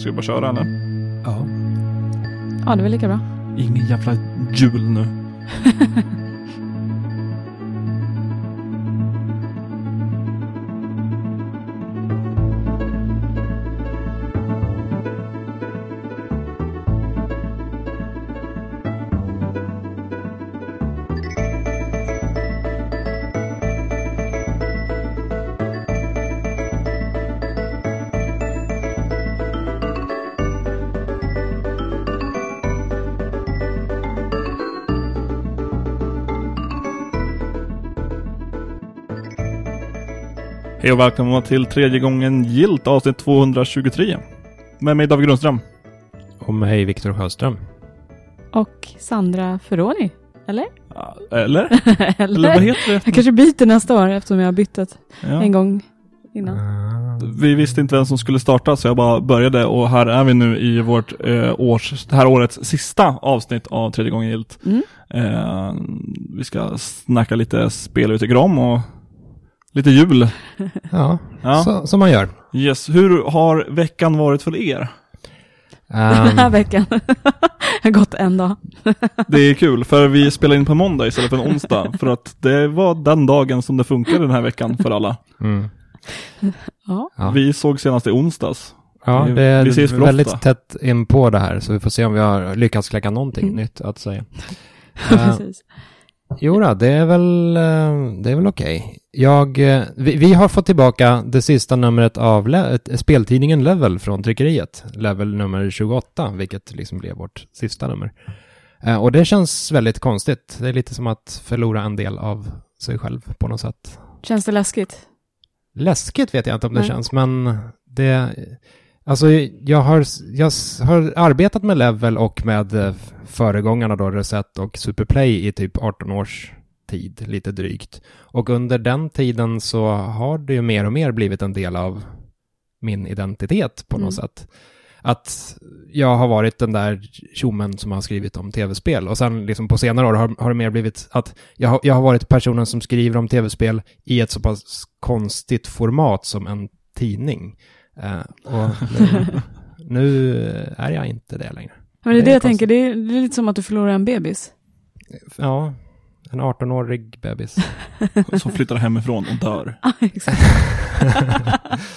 Ska vi bara köra eller? Ja. Ja, det är väl lika bra. Ingen jävla jul nu. Hej och välkomna till tredje gången gilt avsnitt 223. Med mig David Grundström. Och mig Viktor Sjöström. Och Sandra Ferroni, eller? Ja, Eller? eller? Eller vad heter det? Jag kanske byter nästa år eftersom jag har bytt ett en Ja. gång innan. Ah. Vi visste inte vem som skulle starta så jag bara började och här är vi nu i vårt eh, års, det här årets sista avsnitt av tredje gången gilt. Mm. Eh, vi ska snacka lite spel vi tycker om och lite jul. Ja, Ja. Så, som man gör. Yes. Hur har veckan varit för er? Den här Um, veckan. har gått en dag. Det är kul, för vi spelar in på måndag istället för en onsdag. För att det var den dagen som det funkade den här veckan för alla. mm. Ja. Vi såg senast i onsdags. ja, vi- det är vi ses väldigt ofta. tätt in på det här, så vi får se om vi har lyckats kläcka någonting Mm. nytt att säga. Precis. Jo då, det är väl, eh, det är väl okej. Jag, eh, vi, vi har fått tillbaka det sista numret av le- eh, speltidningen Level från tryckeriet. Level nummer 28, vilket liksom blev vårt sista nummer. Och det känns väldigt konstigt. Det är lite som att förlora en del av sig själv på något sätt. Känns det läskigt? Läskigt vet jag inte om det Nej. känns, men det... Alltså, jag har, jag har arbetat med Level och med eh, föregångarna då, Reset och Superplay i typ 18 års tid, lite drygt. Och under den tiden så har det ju mer och mer blivit en del av min identitet på något Mm. sätt. Att jag har varit den där tjommen som har skrivit om tv-spel. Och sen liksom på senare år har, har det mer blivit att jag har, jag har varit personen som skriver om tv-spel i ett så pass konstigt format som en tidning. Eh, och nu, nu är jag inte det längre. Men det är Det jag tänker, det är, det är lite som att du förlorar en bebis. Ja, en 18-årig bebis. Som flyttar hemifrån och dör. Ah, exakt.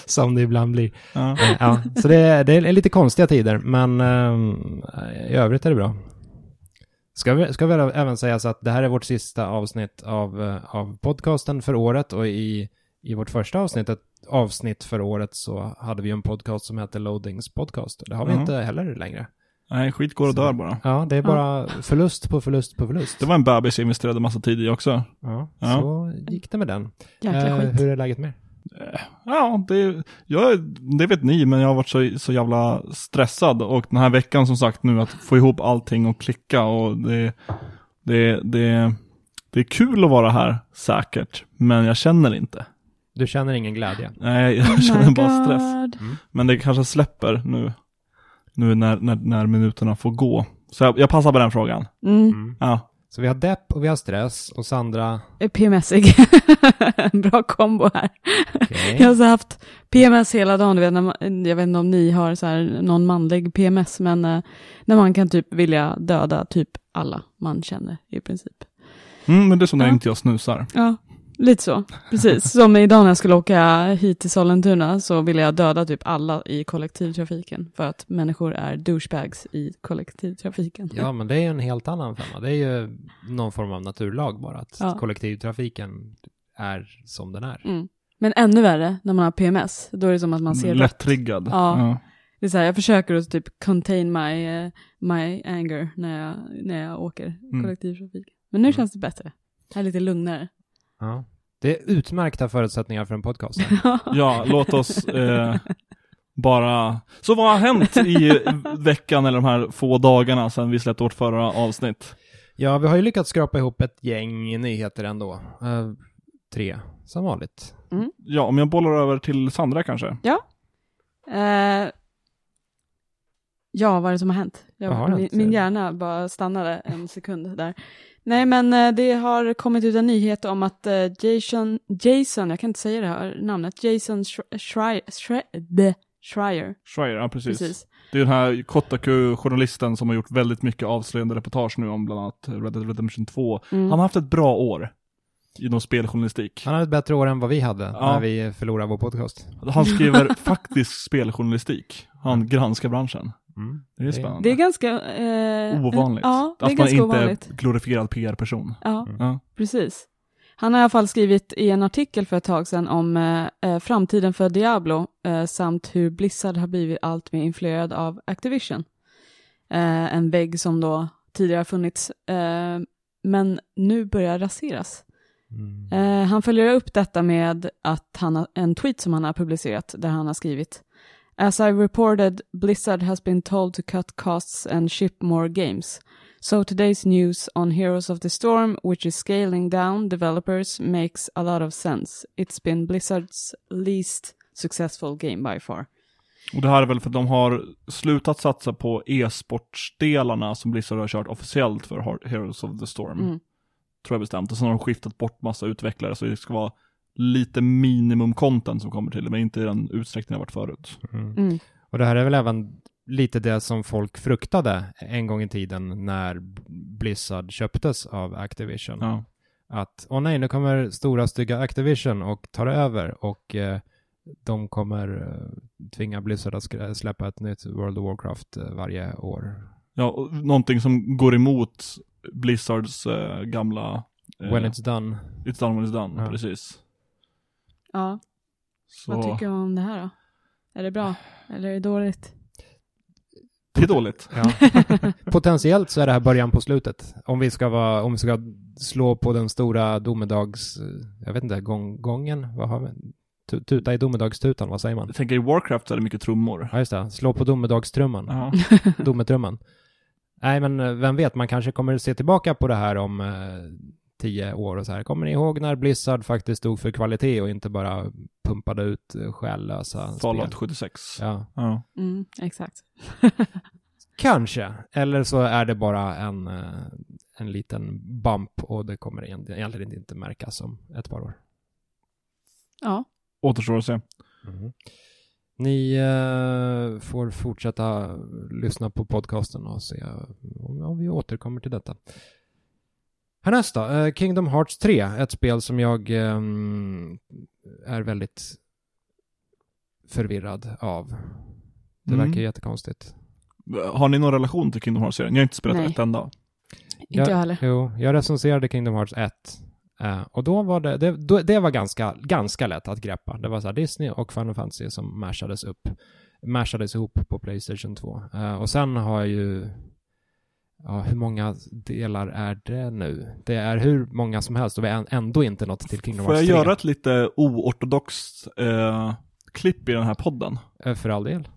som det ibland blir. Ja. Eh, Ja, så det är, det är lite konstiga tider, men ehm, i övrigt är det bra. Ska vi, ska väl även säga så att det här är vårt sista avsnitt av, eh, av podcasten för året och i, i vårt första avsnitt, ett avsnitt för året så hade vi en podcast som hette Loadings podcast. Det har vi Ja. inte heller längre. Nej, skit går och dör bara. Ja, det är bara förlust på förlust på förlust. Det var en bebis jag investerade massa tid i också. Ja, Ja. så gick det med den. Eh, hur är läget med Ja, det, jag, det vet ni, men jag har varit så, så jävla stressad. Och den här veckan som sagt nu, att få ihop allting och klicka. Och det, det, det, det är kul att vara här, säkert. Men jag känner inte. Du känner ingen glädje? Nej, jag Oh känner bara stress. God. Men det kanske släpper nu. Nu när, när, när minuterna får gå. Så jag, jag passar på den frågan. Mm. Ja. Så vi har depp och vi har stress och Sandra... PMSig. en bra kombo här. okej. Jag har så haft PMS hela dagen, vet, när man, jag vet inte om ni har så här någon manlig PMS, men eh, när man kan typ vilja döda typ alla man känner i princip. Mm, men det är som när Ja. inte jag snusar. Ja, lite så. Precis. Som idag när jag skulle åka hit till Sollentuna så ville jag döda typ alla i kollektivtrafiken för att människor är douchebags i kollektivtrafiken. Ja, men det är ju en helt annan femma. Det är ju någon form av naturlag bara, att Ja. kollektivtrafiken är som den är. Mm. Men ännu värre när man har PMS, då är det som att man ser rött. Lätt-triggad. Ja. Det är så här, jag försöker att typ contain my, eh, my anger när jag, när jag åker Mm. kollektivtrafik. Men nu Mm. känns det bättre. Det är lite lugnare. Ja. Det är utmärkta förutsättningar för en podcast. Ja, låt oss eh, bara... Så vad har hänt i veckan eller de här få dagarna sedan vi släppte vårt förra avsnitt? ja, vi har ju lyckats skrapa ihop ett gäng nyheter ändå. Eh, tre, som vanligt. Ja, om jag bollar över till Sandra kanske? Eh, ja, vad är det som har hänt? Jag, har min, hänt? min hjärna bara stannade en sekund där. Nej, men eh, det har kommit ut en nyhet om att eh, Jason, Jason, jag kan inte säga det här namnet, Jason Schreier, Schreier, Schreier. Schreier, ja precis. Precis. Det är den här Kotaku-journalisten som har gjort väldigt mycket avslöjande reportage nu om bland annat Red Dead Redemption 2. Mm. Han har haft ett bra år inom speljournalistik. Han hade ett bättre år än vad vi hade Ja. när vi förlorade vår podcast. Han skriver faktisk speljournalistik. Han granskar branschen. Mm. Det är spännande. Det är ganska... Eh, Ovanligt. Ja, det är att man ganska inte ovanligt. är glorifierad PR-person. Ja, Ja. precis. Han har i alla fall skrivit i en artikel för ett tag sedan om eh, eh, framtiden för Diablo eh, samt hur Blizzard har blivit allt mer influerad av Activision. Eh, en vägg som då tidigare funnits, eh, men nu börjar raseras. Mm. Eh, han följer upp detta med att han har, en tweet som han har publicerat där han har skrivit As I reported, Blizzard has been told to cut costs and ship more games. So today's news on Heroes of the Storm, which is scaling down developers, makes a lot of sense. It's been Blizzards least successful game by far. Och det här är väl för att de har slutat satsa på e-sportsdelarna som Blizzard har kört officiellt för Heroes of the Storm. Mm. Tror jag bestämt. Och sen har de skiftat bort massa utvecklare så det ska vara lite minimum content som kommer till det, men inte i den utsträckning det har varit förut. Mm. Mm. Och det här är väl även lite det som folk fruktade en gång i tiden när Blizzard köptes av Activision. Ja. Att, åh nej, nu kommer stora stygga Activision och tar över och eh, de kommer eh, tvinga Blizzard att släppa ett nytt World of Warcraft eh, varje år. ja, och någonting som går emot Blizzards eh, gamla... eh, When it's done. It's done when it's done, Ja. precis. Ja, Så vad tycker man om det här då? Är det bra? Eller är det dåligt? det är dåligt. Ja. Potentiellt så är det här början på slutet. Om vi ska, vara, om vi ska slå på den stora domedags... Jag vet inte, gång, gången? Vad har vi? Tu- Tuta i domedagstutan, vad säger man? Jag tänker i Warcraft så är det mycket trummor. Ja, just det. Slå på domedagstrumman. Ja. Dometrumman. Nej, men eh, vem vet, man kanske kommer se tillbaka på det här om eh, tio år och så här. Kommer ni ihåg när Blizzard faktiskt stod för kvalitet och inte bara pumpade ut eh, själlösa Fallout spel? 76. Ja. Ja. Mm, exakt. Kanske. Eller så är det bara en, eh, en liten bump och det kommer egentligen inte märkas om ett par år. Ja, Återstår att se. Ni eh, får fortsätta lyssna på podcasten och se om, om vi återkommer till detta. Härnäst då, eh, Kingdom Hearts 3, ett spel som jag ehm, är väldigt förvirrad av. Det Mm. verkar jättekonstigt. Har ni någon relation till Kingdom Hearts-serien? Jag har inte spelat Nej. ett enda. inte jag heller. Jo, jag recenserade Kingdom Hearts 1. eh, och då var det, det, då, det var ganska, ganska lätt att greppa. Det var så här Disney och Final Fantasy som mashades upp, mashades ihop på Playstation 2. Eh, och sen har jag ju, ja, hur många delar är det nu? Det är hur många som helst och vi har ändå inte nått till Kingdom Får jag Hearts 3. göra ett lite oortodoxt eh, klipp i den här podden? Eh, För all del.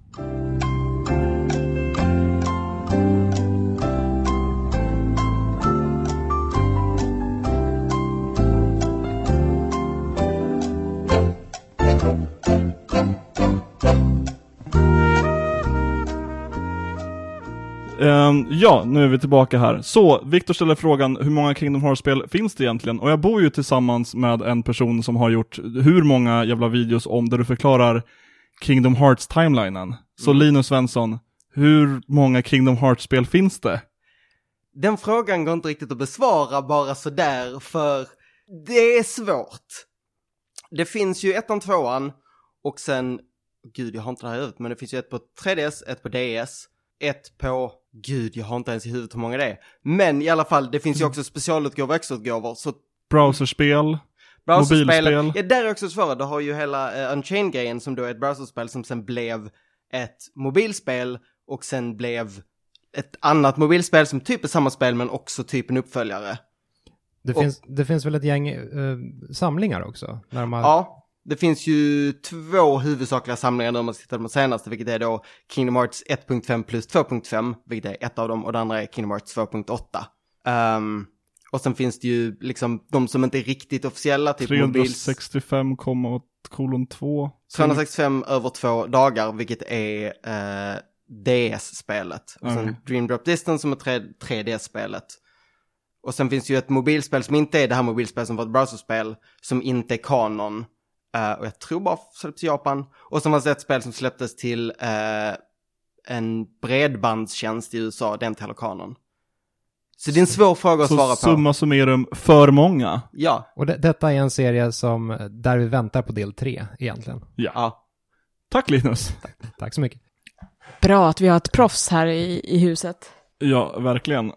Ehm, ja, nu är vi tillbaka här. Så, Viktor ställer frågan, hur många Kingdom Hearts-spel finns det egentligen? Och jag bor ju tillsammans med en person som har gjort hur många jävla videos om där du förklarar Kingdom Hearts-timelinen. Så Linus Svensson, hur många Kingdom Hearts-spel finns det? Den frågan går inte riktigt att besvara bara sådär för det är svårt. Det finns ju ettan, tvåan och sen, gud jag har inte det här huvudet, men det finns ju ett på 3DS, ett på DS, ett på, gud jag har inte ens i huvudet hur många det är. Men i alla fall, det finns ju också specialutgåvor och extrautgåvor, så Browserspel? browserspel, Mobilspel. ja där är också svårare, du har ju hela uh, Unchained-grejen som då är ett browserspel som sen blev ett mobilspel och sen blev ett annat mobilspel som typ är samma spel men också typ en uppföljare. Det, Och- finns, det finns väl ett gäng eh, samlingar också? När man, Ja, det finns ju två huvudsakliga samlingar nu om man ska titta på de senaste, vilket är då Kingdom Hearts 1.5 plus 2.5, vilket är ett av dem, och det andra är Kingdom Hearts 2.8. Ehm, och sen finns det ju liksom de som inte är riktigt officiella, typ mobils... 365, kolon 2. 265 över två dagar, vilket är eh, DS-spelet. Och sen Okej. Dream Drop Distance som är 3, 3D-spelet. Och sen finns det ju ett mobilspel som inte är det här mobilspelet som var ett browserspel, som inte är kanon. Eh, och jag tror bara släpptes i Japan. Och så var det ett spel som släpptes till eh, en bredbandstjänst i USA, den Telocanon. Så det är en svår fråga att svara Så på. summa summerum, för många. Ja, Och det, detta är en serie som, där vi väntar på del tre egentligen. Ja. ja. Tack Linus. Tack så mycket. Bra att vi har ett proffs här i, i huset. Ja, verkligen.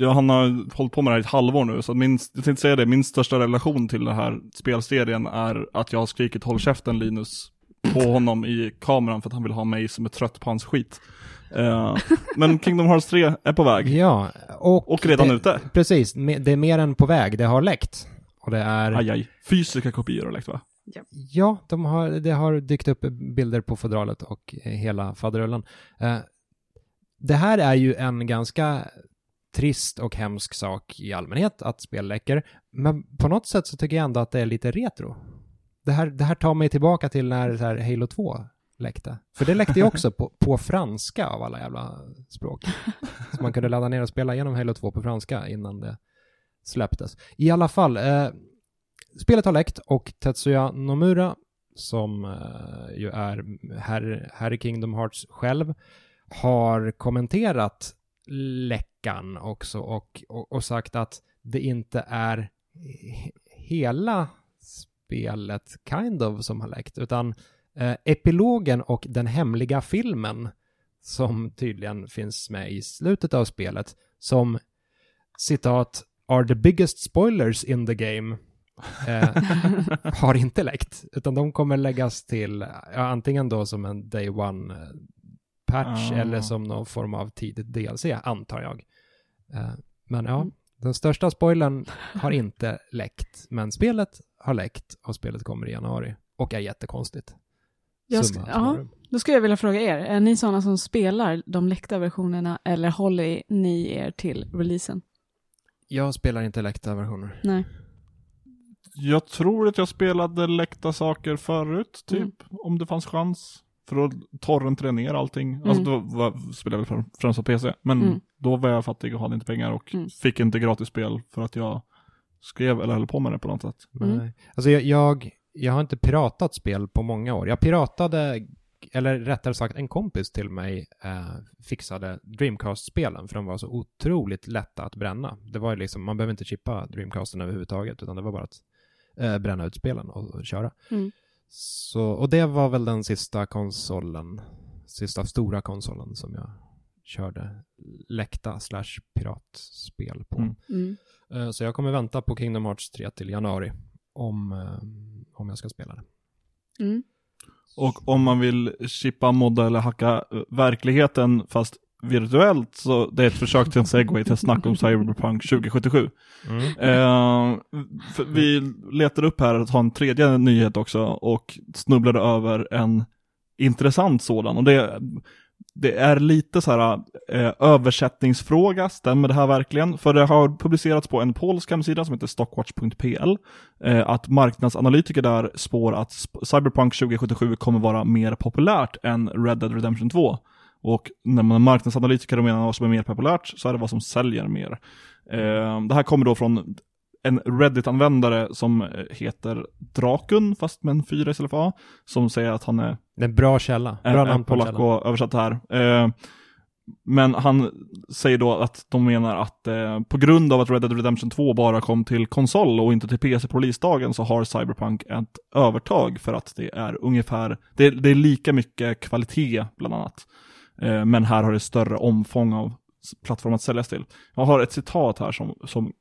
Ja, han har hållit på med det här i ett halvår nu, så min, jag tänkte säga det, min största relation till den här spelserien är att jag har skrikit håll käften Linus på honom i kameran för att han vill ha mig som är trött på hans skit. Eh, men Kingdom Hearts 3 är på väg, Ja, och... och redan det, ute. Precis, det är mer än på väg. Det har läckt. Och det är... Aj, aj. Fysiska kopior har läckt va? Ja, de har, det har dykt upp bilder på fodralet och hela faderullan. Eh, det här är ju en ganska trist och hemsk sak i allmänhet, att spel läcker. Men på något sätt så tycker jag ändå att det är lite retro. Det här, det här tar mig tillbaka till när så här Halo 2 läckte. För det läckte ju också på, på franska av alla jävla språk. Så man kunde ladda ner och spela igenom Halo 2 på franska innan det släpptes. I alla fall, eh, spelet har läckt och Tetsuya Nomura, som eh, ju är herr, herr i Kingdom Hearts själv, har kommenterat läckan också och, och, och sagt att det inte är he- hela spelet kind of som har läckt, utan eh, epilogen och den hemliga filmen som tydligen finns med i slutet av spelet som citat are the biggest spoilers in the game eh, har inte läckt, utan de kommer läggas till ja, antingen då som en day one eh, patch Ah. eller som någon form av tidigt DLC, antar jag. Eh, men ja, Mm. den största spoilern har inte läckt, men spelet har läckt och spelet kommer i januari och är jättekonstigt. Jag sk- summarum. Då skulle jag vilja fråga er, är ni sådana som spelar de läckta versionerna eller håller ni er till releasen? Jag spelar inte läckta versioner. Nej. Jag tror att jag spelade läckta saker förut, typ, Mm. om det fanns chans. För att torrenta ner allting. Mm. Alltså då var, spelade jag väl främst på PC. Men Mm. då var jag fattig och hade inte pengar och Mm. fick inte gratis spel för att jag skrev eller höll på med det på något sätt. Mm. Nej. Alltså jag, jag, jag har inte piratat spel på många år. Jag piratade, eller rättare sagt en kompis till mig eh, fixade Dreamcast-spelen för de var så otroligt lätta att bränna. Det var liksom, man behöver inte chippa Dreamcasten överhuvudtaget utan det var bara att eh, bränna ut spelen och, och köra. Mm. Så, och det var väl den sista konsolen, sista stora konsolen som jag körde läckta slash piratspel på. Mm. Mm. Eh, Så jag kommer vänta på Kingdom Hearts 3 till januari om, eh, om jag ska spela det. Mm. Och om man vill chippa, modda eller hacka eh, verkligheten fast virtuellt så det är ett försök till en segway till att snacka om Cyberpunk 2077. Eh, för vi letade upp här att ha en tredje nyhet också och snubblade över en intressant sådan. Och det, det är lite så här eh, översättningsfråga, stämmer det här verkligen? För det har publicerats på en polsk hemsida som heter stockwatch.pl eh, att marknadsanalytiker där spår att Cyberpunk 2077 kommer vara mer populärt än Red Dead Redemption 2. Och när man är marknadsanalytiker och menar vad som är mer populärt så är det vad som säljer mer. Eh, det här kommer då från en Reddit-användare som eh, heter Drakun, fast med en 4 istället för A, som säger att han är en bra källa. Bra en, en namn på polack och översatt här. Eh, men han säger då att de menar att eh, på grund av att Red Dead Redemption 2 bara kom till konsol och inte till PC på releasedagen så har Cyberpunk ett övertag för att det är ungefär, det, det är lika mycket kvalitet bland annat. Eh, men här har det större omfång av plattform att säljas till. Jag har ett citat här som, som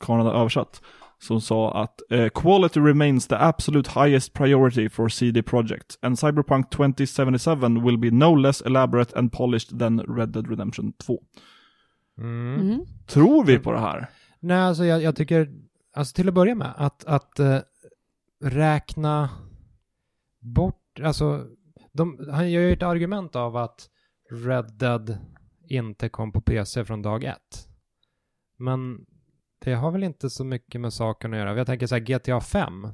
Karin hade översatt. Som sa att eh, “Quality remains the absolute highest priority for CD Projekt and Cyberpunk 2077 will be no less elaborate and polished than Red Dead Redemption 2”. Mm. Mm. Tror vi på det här? Nej, alltså jag, jag tycker, alltså till att börja med, att, att eh, räkna bort, alltså, de, han gör ju ett argument av att Red Dead inte kom på PC från dag ett. Men det har väl inte så mycket med saken att göra. Jag tänker så här, GTA 5,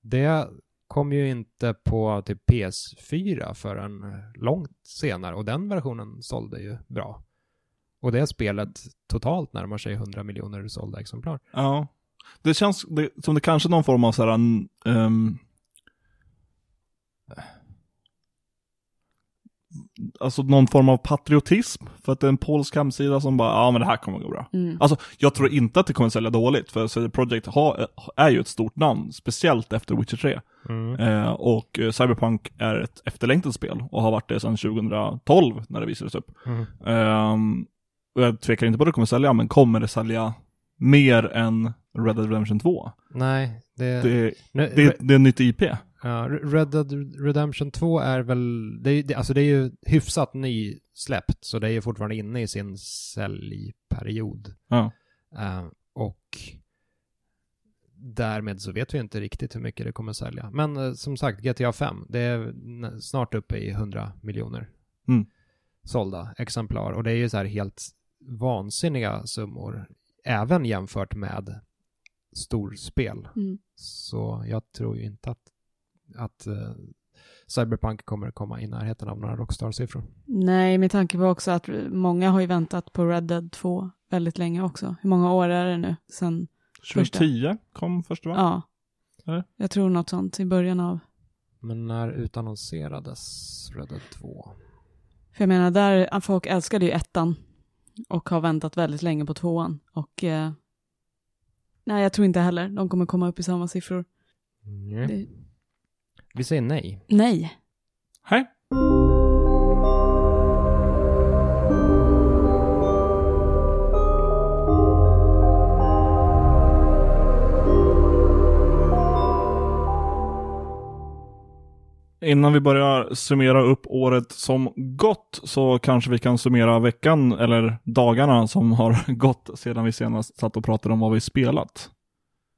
det kom ju inte på typ PS4 förrän långt senare och den versionen sålde ju bra. Och det spelet totalt närmar sig 100 miljoner sålda exemplar. Ja. Det känns det, som det kanske är någon form av såhär, um, mm, ehm, alltså någon form av patriotism. För att det är en polsk hemsida som bara, ja men det här kommer gå bra. Mm. Alltså, jag tror inte att det kommer sälja dåligt, för CD Projekt har, är ju ett stort namn, speciellt efter Witcher 3. Mm. Eh, och eh, Cyberpunk är ett efterlängtat spel och har varit det sedan 2012 när det visades upp. Mm. Ehm, och jag tvekar inte på att det kommer sälja, men kommer det sälja mer än Red Dead Redemption 2? Nej, det... Det, nu, det, det är ett nytt IP. Ja, Red Dead Redemption 2 är väl, det är, det, alltså det är ju hyfsat nysläppt, så det är ju fortfarande inne i sin säljperiod. Ja. Eh, och därmed så vet vi inte riktigt hur mycket det kommer sälja. Men eh, som sagt, GTA 5, det är snart uppe i 100 miljoner Mm. sålda exemplar. Och det är ju så här helt vansinniga summor, även jämfört med storspel. Mm. Så jag tror ju inte att, att eh, Cyberpunk kommer komma i närheten av några Rockstar-siffror. Nej, med tanke på också att många har ju väntat på Red Dead 2 väldigt länge också. Hur många år är det nu sen? Första. 2010 kom första va? Ja. Eller? Jag tror något sånt i början av. Men när utannonserades Red Dead 2? För jag menar, där folk älskade ju ettan och har väntat väldigt länge på tvåan. Och eh, nej, jag tror inte heller de kommer komma upp i samma siffror. Nej. Det, Vi säger nej. nej. Hej. Innan vi börjar summera upp året som gått så kanske vi kan summera veckan eller dagarna som har gått sedan vi senast satt och pratade om vad vi spelat.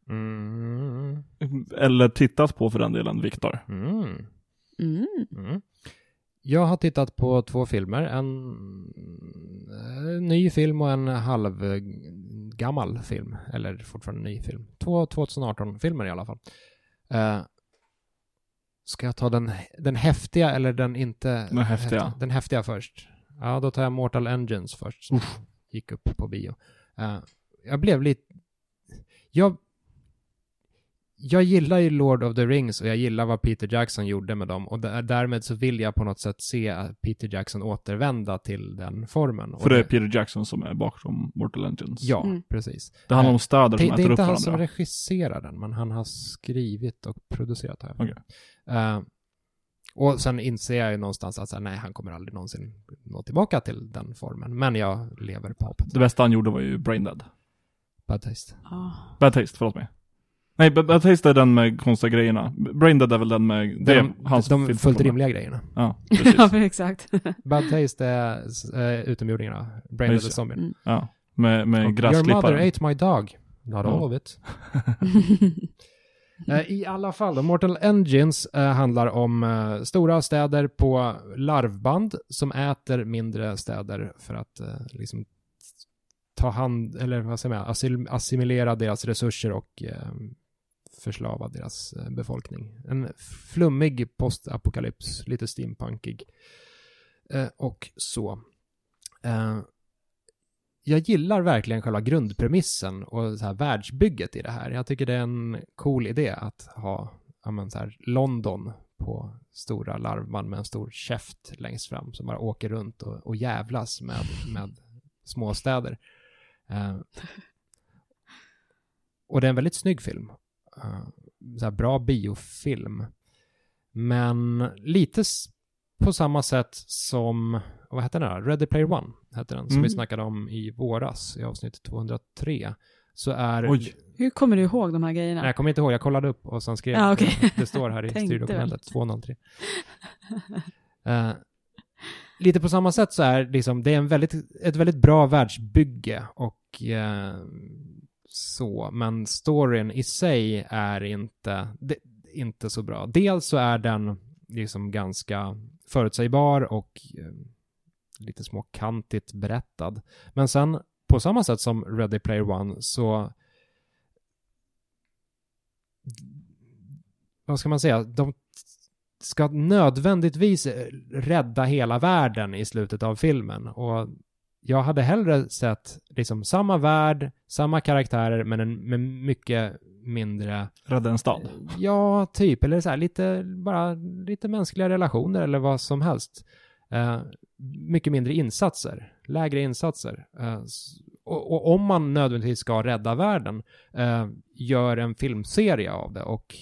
Mm. Eller tittat på för den delen, Viktor. Mm. Mm. Mm. Jag har tittat på två filmer. En eh, ny film och en halv eh, gammal film. Eller fortfarande ny film. Två 2018-filmer i alla fall. Eh, ska jag ta den, den häftiga eller den inte? Den häftiga. Den häftiga först. Ja, då tar jag Mortal Engines först. Som gick upp på bio. Eh, jag blev lite... Jag... Jag gillar ju Lord of the Rings och jag gillar vad Peter Jackson gjorde med dem och där, därmed så vill jag på något sätt se Peter Jackson återvända till den formen. För det är Peter Jackson som är bakom Mortal Engines. Ja, Mm. precis. Det handlar om städer Det, som det är äter upp inte han som varandra. regisserar den, men han har skrivit och producerat för Okej. mig. Eh, och sen inser jag ju någonstans att så här, nej, han kommer aldrig någonsin nå tillbaka till den formen. Men jag lever på hoppet. Det bästa han gjorde var ju Brain Dead. Bad taste. Ja. Bad Taste, förlåt mig. Nej, Taste är den med konstiga grejerna. Brain Dead är väl den med... Det är De, hans de fullt rimliga grejerna. Ja, precis. ja, för exakt. Bad taste är äh, utomjordingarna. Brain Ja, Dead just är zombien. Mm. ja. Med, med Och Your mother gräsklipparen. ate my dog. Not Ja. all of it. I alla fall, då, Mortal Engines eh, handlar om eh, stora städer på larvband som äter mindre städer för att eh, liksom ta hand, eller vad säger man, assim- assimilera deras resurser och förslava deras eh, befolkning. En flummig postapokalyps, lite steampunkig. Eh, och så. Eh, jag gillar verkligen själva grundpremissen och så här världsbygget i det här. Jag tycker det är en cool idé att ha men så här, London på stora larvband med en stor käft längst fram som bara åker runt och, och jävlas med, med småstäder. Eh, och det är en väldigt snygg film. Eh, så här bra biofilm. Men lite på samma sätt som, vad hette den då? Ready Player One hette den, som Mm. vi snackade om i våras i avsnitt 203. Så är... Oj. Hur kommer du ihåg de här grejerna? Nej, jag kommer inte ihåg, jag kollade upp och sen skrev Ja, okej. det. Står här i styrdokumentet 203. Eh, lite på samma sätt så är liksom, det är en väldigt, ett väldigt bra världsbygge och eh, så, men storyn i sig är inte, det, inte så bra. Dels så är den liksom ganska förutsägbar och eh, lite småkantigt berättad. Men sen på samma sätt som Ready Player One så vad ska man säga, de ska nödvändigtvis rädda hela världen i slutet av filmen. Och jag hade hellre sett liksom samma värld, samma karaktärer, men en, med mycket mindre, Rädda en stad. ja, typ, eller så här lite, bara lite mänskliga relationer eller vad som helst. Eh, mycket mindre insatser, lägre insatser. Eh, och, och om man nödvändigtvis ska rädda världen, eh, gör en filmserie av det och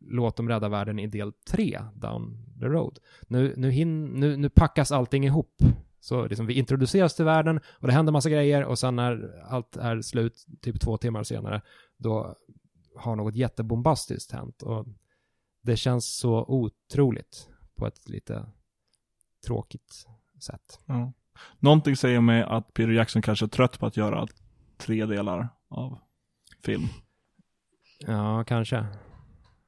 låt dem rädda världen i del 3, Down the Road. Nu, nu, hin, nu, nu packas allting ihop. Så liksom vi introduceras till världen och det händer massa grejer och sen när allt är slut, typ två timmar senare, då har något jättebombastiskt hänt. Och det känns så otroligt på ett lite tråkigt sätt. Ja. Någonting säger mig att Peter Jackson kanske är trött på att göra tre delar av film. Ja, kanske.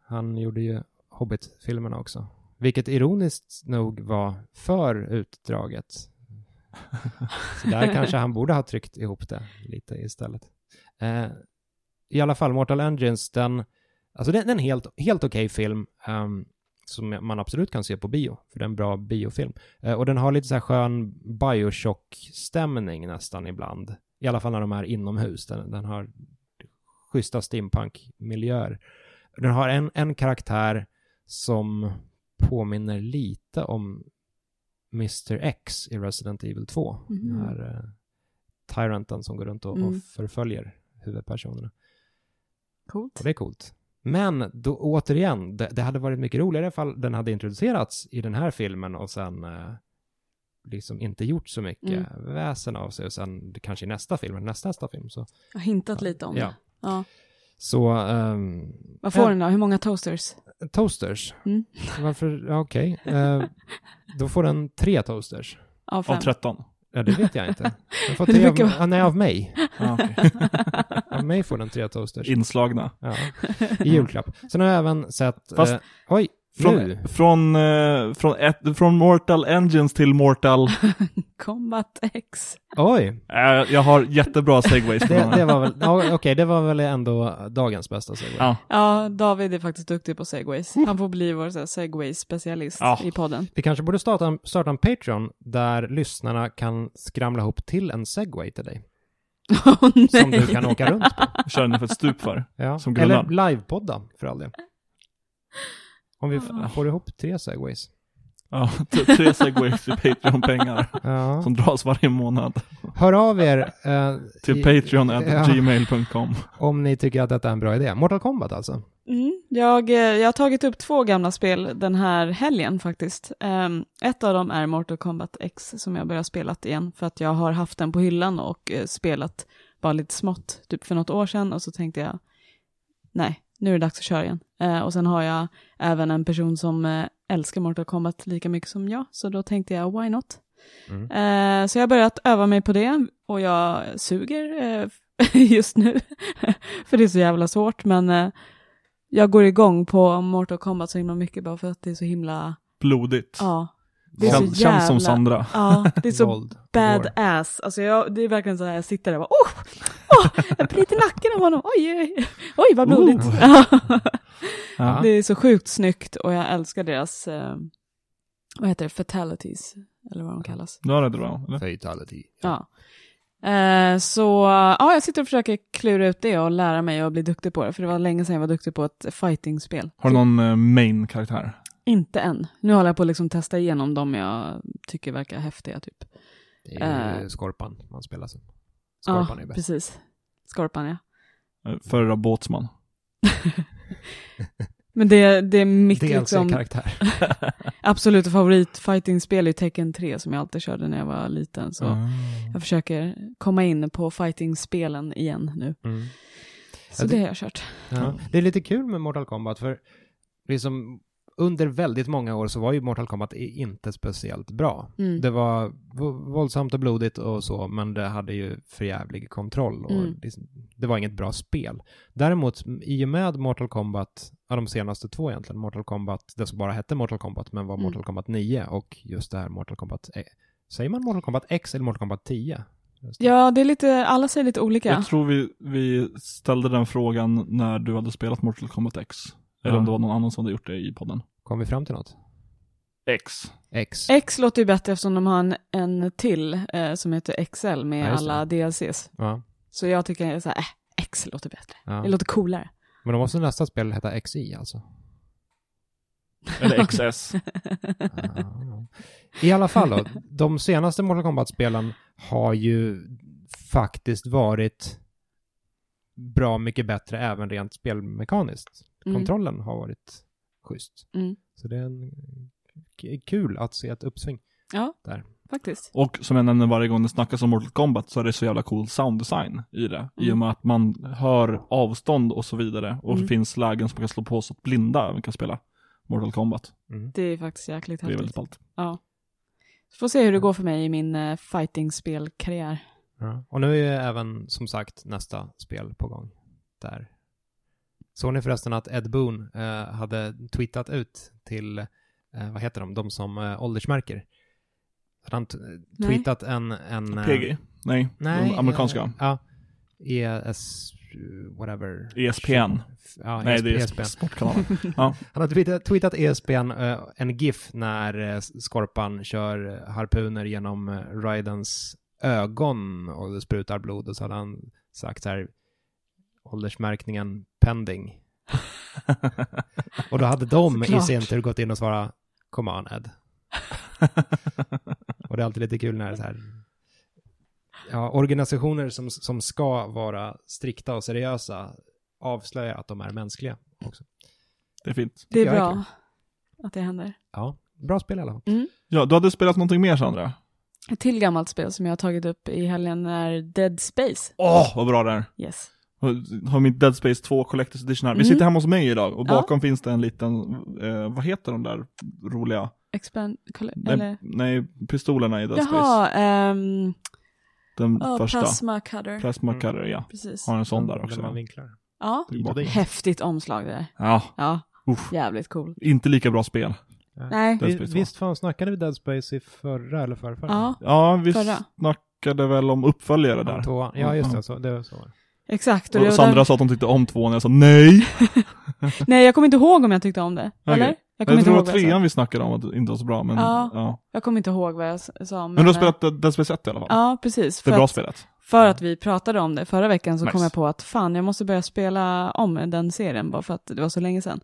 Han gjorde ju Hobbit-filmerna också. Vilket ironiskt nog var för utdraget. Så där kanske han borde ha tryckt ihop det lite istället. Eh, I alla fall, Mortal Engines, den, alltså det, det är helt, helt okej film ehm, som man absolut kan se på bio, för det är en bra biofilm. Eh, och den har lite så här skön Bioshock-stämning nästan ibland. I alla fall när de är inomhus. Den, den har schyssta steampunk-miljöer. Den har en, en karaktär som påminner lite om Mr. X i Resident Evil 2. Den Mhm. här eh, Tyranten som går runt och, och Mm. förföljer huvudpersonerna. Coolt. Och det är coolt. Men då, återigen, det, det hade varit mycket roligare ifall den hade introducerats i den här filmen och sen eh, liksom inte gjort så mycket Mm. väsen av sig och sen kanske i nästa film, nästa, nästa film så. Jag har hintat lite om Ja. det. Ja. Så, ehm, Vad får Ja. den då? Hur många toasters? toasters. Mm. Varför, ja, okej. Eh, då får den tre toasters. Av fem. Av 13. Ja, det vet jag inte. Den får tre av, ah, nej, av mig. Av mig får den tre toasters. Inslagna. Ja, i julklapp. Sen har jag även sett... Fast- eh, oj, Från, nu. från, eh, från, ett, från Mortal Engines till Mortal... Combat X. Oj, Eh, jag har jättebra segways. det, den det var väl... ja, Okej, det var väl ändå dagens bästa segway. Ja. Ja, David är faktiskt duktig på segways. Han får bli vår segway-specialist Ja. i podden. Vi kanske borde starta en, starta en Patreon där lyssnarna kan skramla ihop till en segway till dig. Åh nej! Som du kan åka runt på. Kör ni för ett stup för. Ja. Som Eller Gunnar. livepodda, för all del. Om vi Ah. får ihop tre segways. Ja, tre segways i Patreon-pengar. Ja. Som dras varje månad. Hör av er eh, Till i- Patreon Ja. gmail.com. om ni tycker att detta är en bra idé. Mortal Kombat alltså. Mm, jag, eh, jag har tagit upp två gamla spel den här helgen faktiskt. Ehm, ett av dem är Mortal Kombat X som jag börjar spela igen för att jag har haft den på hyllan och eh, spelat bara lite smått typ för något år sedan och så tänkte jag nej, nu är det dags att köra igen. Eh, och sen har jag även en person som eh, älskar Mortal Kombat lika mycket som jag så då tänkte jag why not? Mm. Eh, så jag har börjat öva mig på det och jag suger eh, just nu. för det är så jävla svårt men eh, jag går igång på Mortal Kombat så himla mycket bara för att det är så himla, Blodigt. ja. Det är så Känns, känns som jävla- Sandra. Ja, det är så badass. Alltså jag, det är verkligen så här, jag sitter där och bara, oh, oh jag bryter nacken av honom, oj, oj, oj vad blodigt. Ja. det är så sjukt snyggt och jag älskar deras, eh, vad heter det, fatalities, eller vad de kallas. Är det bra. Eller? Fatality. Ja. Eh, så ja, jag sitter och försöker klura ut det och lära mig och bli duktig på det. För det var länge sedan jag var duktig på ett fightingspel. Har du någon eh, main-karaktär? Inte än. Nu håller jag på att liksom testa igenom dem jag tycker verkar häftiga typ. Det är ju Eh. Skorpan man spelar som. Ja, Skorpan är bäst. precis. Skorpan ja. Eh, Förra båtsman. Men det, det är mitt liksom, DLC-karaktär. absoluta favorit fightingspel är Tekken 3 som jag alltid körde när jag var liten. Så Ah. jag försöker komma in på fightingspelen igen nu. Mm. Så Ja, det det- har jag kört. Ja. Det är lite kul med Mortal Kombat för liksom under väldigt många år så var ju Mortal Kombat inte speciellt bra. Mm. Det var våldsamt och blodigt och så, men det hade ju förjävlig kontroll och Mm. det, det var inget bra spel. Däremot, i och med Mortal Kombat, ja, de senaste två egentligen, Mortal Kombat, det som bara hette Mortal Kombat, men var Mm. Mortal Kombat 9 och just det här Mortal Kombat, eh, säger man Mortal Kombat X eller Mortal Kombat 10? Just det. Ja, det är lite, alla säger lite olika. Jag tror vi, vi ställde den frågan när du hade spelat Mortal Kombat X. Eller Ja. om det var någon annan som hade gjort det i podden. Kom vi fram till något? X. X. X låter ju bättre eftersom de har en, en till eh, som heter XL med Ja, just alla DLCs. Ja. Så jag tycker så här, äh, X låter bättre. ja. Det låter coolare. Men då måste nästa spel heta XI alltså. Eller XS. Ja. I alla fall då, de senaste Mortal Kombat-spelen har ju faktiskt varit bra mycket bättre även rent spelmekaniskt. Mm. Kontrollen har varit schysst. Mm. Så det är en, kul att se ett uppsving Ja, där. faktiskt. Och som jag nämner varje gång det snackas om Mortal Kombat så är det så jävla cool sound design i det. I och Mm. med att man hör avstånd och så vidare. Och Mm. det finns lägen som man kan slå på så att blinda även kan spela Mortal Kombat. Mm. Det är faktiskt jäkligt Det är väldigt häftigt. ballt. Ja. Får se hur det går för mig i min uh, fighting-spelkarriär. Ja. Och nu är ju även som sagt nästa spel på gång där. Såg ni förresten att Ed Boon eh, hade tweetat ut till, eh, vad heter de, de som eh, åldersmärker. Hade han t- tweetat en... en eh, PG? Nej, Nej. de amerikanska. eh, ja. ES, whatever. ESPN. Ja, Nej, ESP, det är ESPN. sportkanalen. ja. Han har tweetat, tweetat ESPN eh, en GIF när eh, Skorpan kör harpuner genom Raidens ögon och det sprutar blod och så hade han sagt så här åldersmärkningen pending. Och då hade de i sin tur gått in och svarat Come on Ed. och det är alltid lite kul när det är så här ja, organisationer som, som ska vara strikta och seriösa avslöjar att de är mänskliga också. Det är fint. Det är Jag är bra att det händer. Ja, bra spel i alla fall. Mm. Ja, du hade spelat någonting mer Sandra? Ett till gammalt spel som jag har tagit upp i helgen är Dead Space. Åh, vad bra det är. Yes. Har mitt Dead Space 2 Collector's Edition här. Vi Mm. sitter hemma hos mig idag och Ja. bakom finns det en liten, eh, vad heter de där roliga? Expand... Nej, Eller? nej pistolerna i Dead Space. Jaha, ehm... Den oh, första. Plasma Cutter. Plasma Mm. Cutter, ja. Precis. Har en sån där också. man vinklar. Ja. Häftigt omslag det där. Ja, Ja, uff. jävligt cool. Inte lika bra spel. Nej. Dead Vi, Space visst fan snackade vi Dead Space i förra eller förra? Ja, Ja, vi Förra. snackade väl om uppföljare där. Tvåan. Ja, just det. Så, det var så. Exakt. Och det Och var Sandra där... sa att hon tyckte om tvåan, jag sa nej. Nej, jag kommer inte ihåg om jag tyckte om det. Okej. Eller? Jag Jag, inte tror jag sa. trean vi snackade om att det inte var så bra, men Ja. ja. Jag kommer inte ihåg vad jag sa. Men, Men du har spelat Dead- Space 1 i alla fall? Ja, precis. Det För är bra att, spelet. för att vi pratade om det förra veckan så Nice. kom jag på att fan, jag måste börja spela om den serien bara för att det var så länge sedan.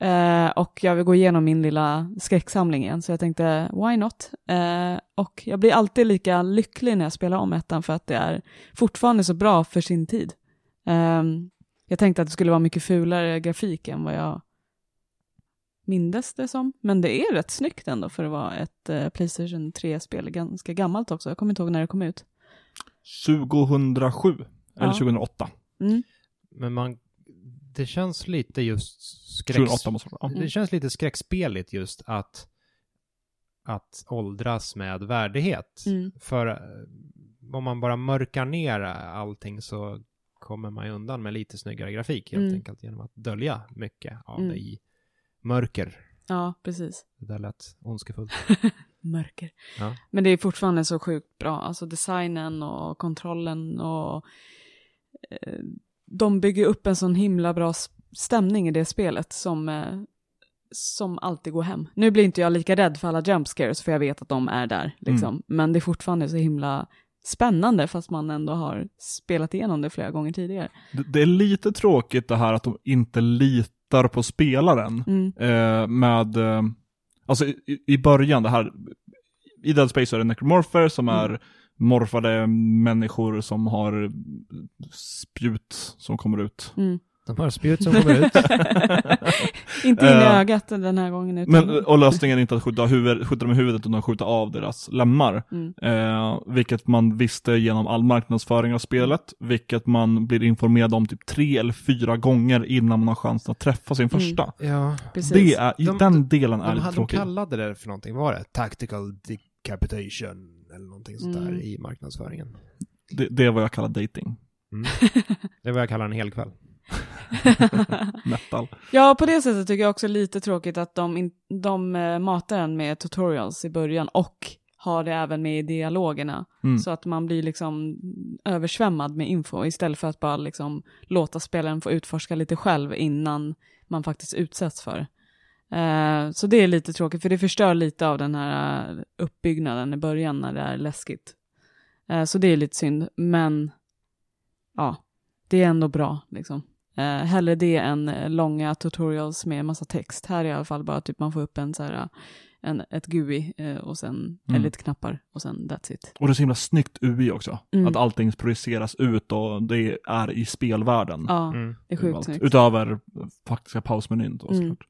Eh, och jag vill gå igenom min lilla skräcksamling igen, så jag tänkte, why not? Eh, och jag blir alltid lika lycklig när jag spelar om ettan för att det är fortfarande så bra för sin tid. Ehm, jag tänkte att det skulle vara mycket fulare grafik än vad jag mindes det som. Men det är rätt snyggt ändå för att vara ett eh, Playstation 3-spel, ganska gammalt också. Jag kommer inte ihåg när det kom ut. 2007, eller Ja. 2008. Mm. Men man, det känns lite just skräck... 2008 måste det vara. Mm. Det känns lite skräckspeligt just att, att åldras med värdighet. Mm. För eh, om man bara mörkar ner allting så kommer man ju undan med lite snyggare grafik helt Mm. enkelt genom att dölja mycket av Mm. det i mörker. Ja, precis. Det där lät ondskefullt. Mörker. Ja. Men det är fortfarande så sjukt bra. Alltså designen och kontrollen och eh, de bygger upp en sån himla bra stämning i det spelet som, eh, som alltid går hem. Nu blir inte jag lika rädd för alla jump scares för jag vet att de är där. Liksom. Men det är fortfarande så himla spännande fast man ändå har spelat igenom det flera gånger tidigare. Det, det är lite tråkigt det här att de inte litar på spelaren. Mm. Eh, med, eh, alltså i, i början det här, i Dead Space är det necromorpher som Mm. är morfade människor som har spjut som kommer ut. Mm. De har spjut som kommer ut. inte in i Eh, ögat den här gången. Utan... Men, och lösningen är inte att skjuta, huvud, skjuta dem i huvudet utan att skjuta av deras lemmar. Mm. Eh, vilket man visste genom all marknadsföring av spelet, vilket man blir informerad om typ tre eller fyra gånger innan man har chansen att träffa sin Mm. första. ja. Precis. Det är, i De- den delen är De, lite hade- de tråkig. kallade det för någonting, vad var det? Tactical decapitation eller någonting sånt där Mm. i marknadsföringen. Det, det är vad jag kallar dating. Mm. Det är vad jag kallar en hel kväll. Metal. Ja, på det sättet tycker jag också lite tråkigt att de, in, de eh, matar en med tutorials i början och har det även med i dialogerna. Mm. Så att man blir liksom översvämmad med info istället för att bara liksom låta spelaren få utforska lite själv innan man faktiskt utsätts för Eh, så det är lite tråkigt för det förstör lite av den här eh, uppbyggnaden i början när det är läskigt. Eh, så det är lite synd, men ja, det är ändå bra liksom. Hellre det än långa tutorials med massa text. Här är i alla fall bara typ man får upp en så här, en, ett GUI och sen Mm. en lite knappar och sen that's it. Och det är så himla snyggt UI också. Mm. Att allting projiceras ut och det är i spelvärlden. Ja, Mm. det är sjukt snyggt. Utöver faktiska pausmenyn då Mm. såklart.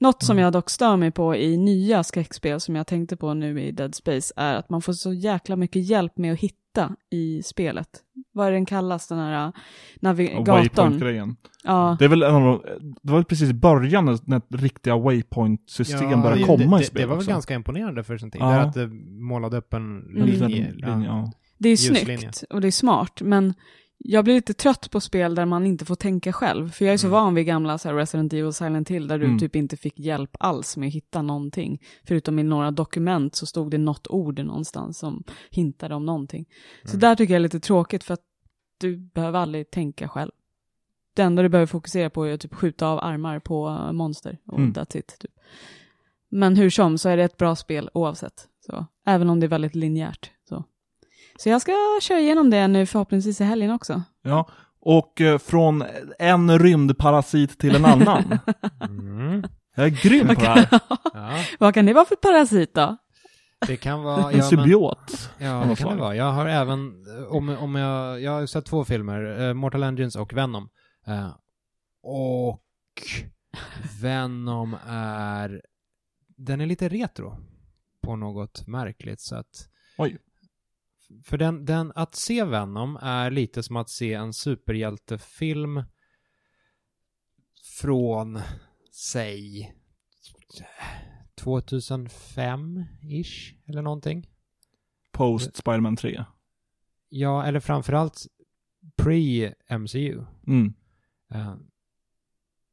Något som Mm. jag dock stör mig på i nya skräckspel som jag tänkte på nu i Dead Space är att man får så jäkla mycket hjälp med att hitta i spelet. Vad är den kallas, den här Och navigatorn? waypoint-grejen. Ja, Det är väl en av de, det var väl precis i början när, när riktiga waypoint-system började det- komma det, i spel Det var väl också. ganska imponerande för sin tid. Ja. Att det målade upp en liten linje. linje, ja. det är snyggt och det är smart, men jag blir lite trött på spel där man inte får tänka själv. För jag är så Mm. van vid gamla så här, Resident Evil Silent Hill där du Mm. typ inte fick hjälp alls med att hitta någonting. Förutom i några dokument så stod det något ord någonstans som hintade om någonting. Så Mm. där tycker jag är lite tråkigt för att du behöver aldrig tänka själv. Det enda du behöver fokusera på är att typ skjuta av armar på eh, monster och Mm. that's it. Typ. Men hur som så är det ett bra spel oavsett. Så, även om det är väldigt linjärt. Så. Så jag ska köra igenom det nu förhoppningsvis i helgen också. ja. Och eh, från en rymdparasit till en annan. Mm. Jag är grym på det här. Ja, Vad kan det vara för parasit då? det kan vara... En Ja, men, symbiot. ja det kan det vara. Jag har även, eh, om, om jag, jag har sett två filmer, eh, Mortal Engines och Venom. Och Venom är, den är lite retro på något märkligt sätt. Oj. För den, den, att se Venom är lite som att se en superhjältefilm från, säg, 2005-ish eller någonting. Post Spiderman 3. Ja, eller framförallt pre-MCU. Mm. Uh,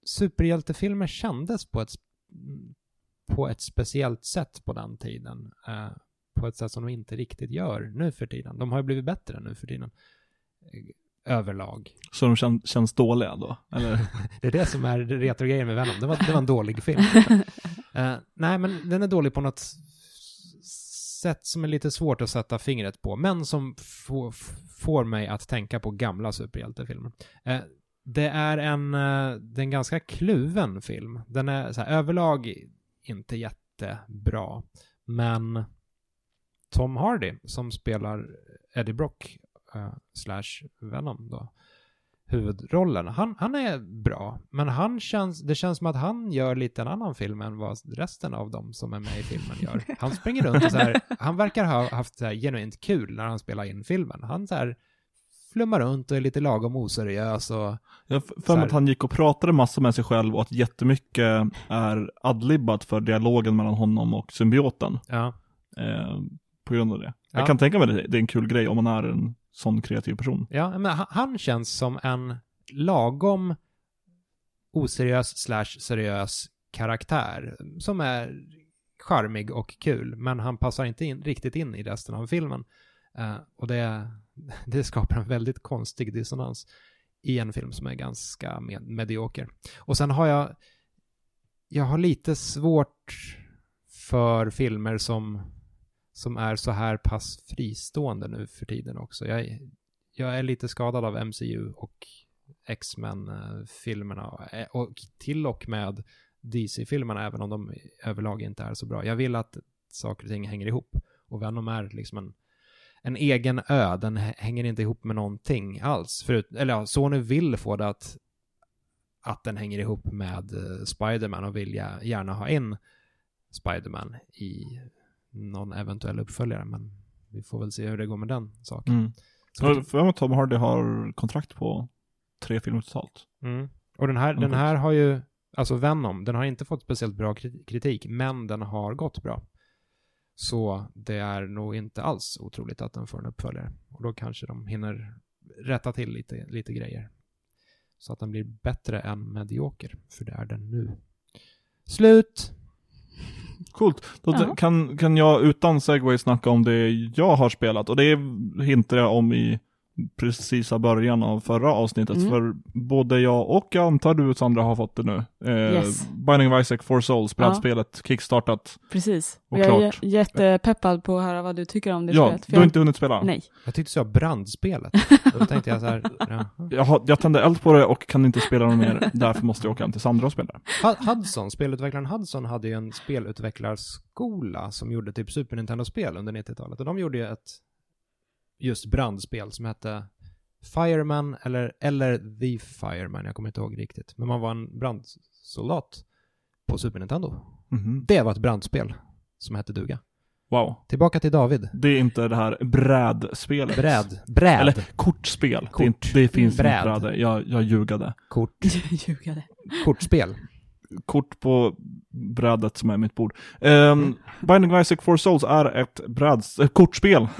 superhjältefilmer kändes på ett, på ett speciellt sätt på den tiden. Eh, på ett sätt som de inte riktigt gör nu för tiden. De har ju blivit bättre nu för tiden. Eh, överlag. Så de kän, känns dåliga då? Det är det som är retro-grejen med Venom. Det var, det var en dålig film. Eh, nej, men den är dålig på något sätt som är lite svårt att sätta fingret på, men som får, får mig att tänka på gamla superhjältefilmer. Eh, det är en, eh, det är en ganska kluven film. Den är så här, överlag inte jättebra, men Tom Hardy som spelar Eddie Brock eh, slash Venom då, huvudrollen, han, han är bra, men han känns, det känns som att han gör lite en annan film än vad resten av dem som är med i filmen gör. Han springer runt och så här, han verkar ha haft så här genuint kul när han spelar in filmen. Han så här flummar runt och är lite lagom oseriös och Jag för att han gick och pratade massa med sig själv och att jättemycket är adlibbat för dialogen mellan honom och symbioten. ja. Eh, på grund av det. Ja. Jag kan tänka mig det, det är en kul grej om man är en sån kreativ person. Ja, men han, känns som en lagom oseriös slash seriös karaktär som är charmig och kul, men han passar inte in, riktigt in i resten av filmen. Eh, och det, det skapar en väldigt konstig dissonans i en film som är ganska med, medioker. Och sen har jag, jag har lite svårt för filmer som, som är så här pass fristående nu för tiden också. Jag, är- jag är lite skadad av MCU och X-Men-filmerna eh, och, eh, och till och med DC-filmerna, även om de överlag inte är så bra. Jag vill att saker och ting hänger ihop. Och Venom är liksom en, en egen ö, den hänger inte ihop med någonting alls. Förut, eller ja, Sony vill få det att, att den hänger ihop med eh, Spiderman och vill gärna ha in Spiderman i någon eventuell uppföljare, men vi får väl se hur det går med den saken. Mm. Så- för att Tom Hardy har kontrakt på tre filmer totalt. Mm. Och den här, den här har ju, alltså Venom, den har inte fått speciellt bra kri- kritik, men den har gått bra. Så det är nog inte alls otroligt att den får en uppföljare. Och då kanske de hinner rätta till lite, lite grejer. Så att den blir bättre än medioker, för det är den nu. Slut! Coolt. Då Ja. kan, kan jag utan segway snacka om det jag har spelat. Och det hintar jag om i precisa början av förra avsnittet. Mm. För både jag och jag antar du Sandra har fått det nu. Eh, Yes. Binding of Isaac for Souls, Ja. brädspelet, kickstartat. Precis. Och Och jag är klart. j- jättepeppad på att höra vad du tycker om det Ja, spelet. för du har jag- inte hunnit spela? Nej. Jag tyckte du sa brandspelet. Då tänkte jag så här, ja. Jag, jag tände eld på det och kan inte spela något mer, därför måste jag åka hem till Sandra och spela. Hu- Hudson, spelutvecklaren Hudson hade ju en spelutvecklarskola som gjorde typ Super Nintendo-spel under 90-talet. Och de gjorde ju ett just brandspel som hette Fireman eller, eller The Fireman, jag kommer inte ihåg riktigt. Men man var en brandsoldat på Super Nintendo. Mhm. Det var ett brandspel som hette duga. Wow. Tillbaka till David. Det är inte det här brädspelet. Bräd. Bräd. Eller kortspel. Kort. Det, är inte, det finns Bräd. inte bräde. Jag, jag ljugade. Kort. Ljugade. Kortspel. Kort på brädet som är mitt bord. Um, Binding of Isaac for Souls är ett bräds, ett kortspel.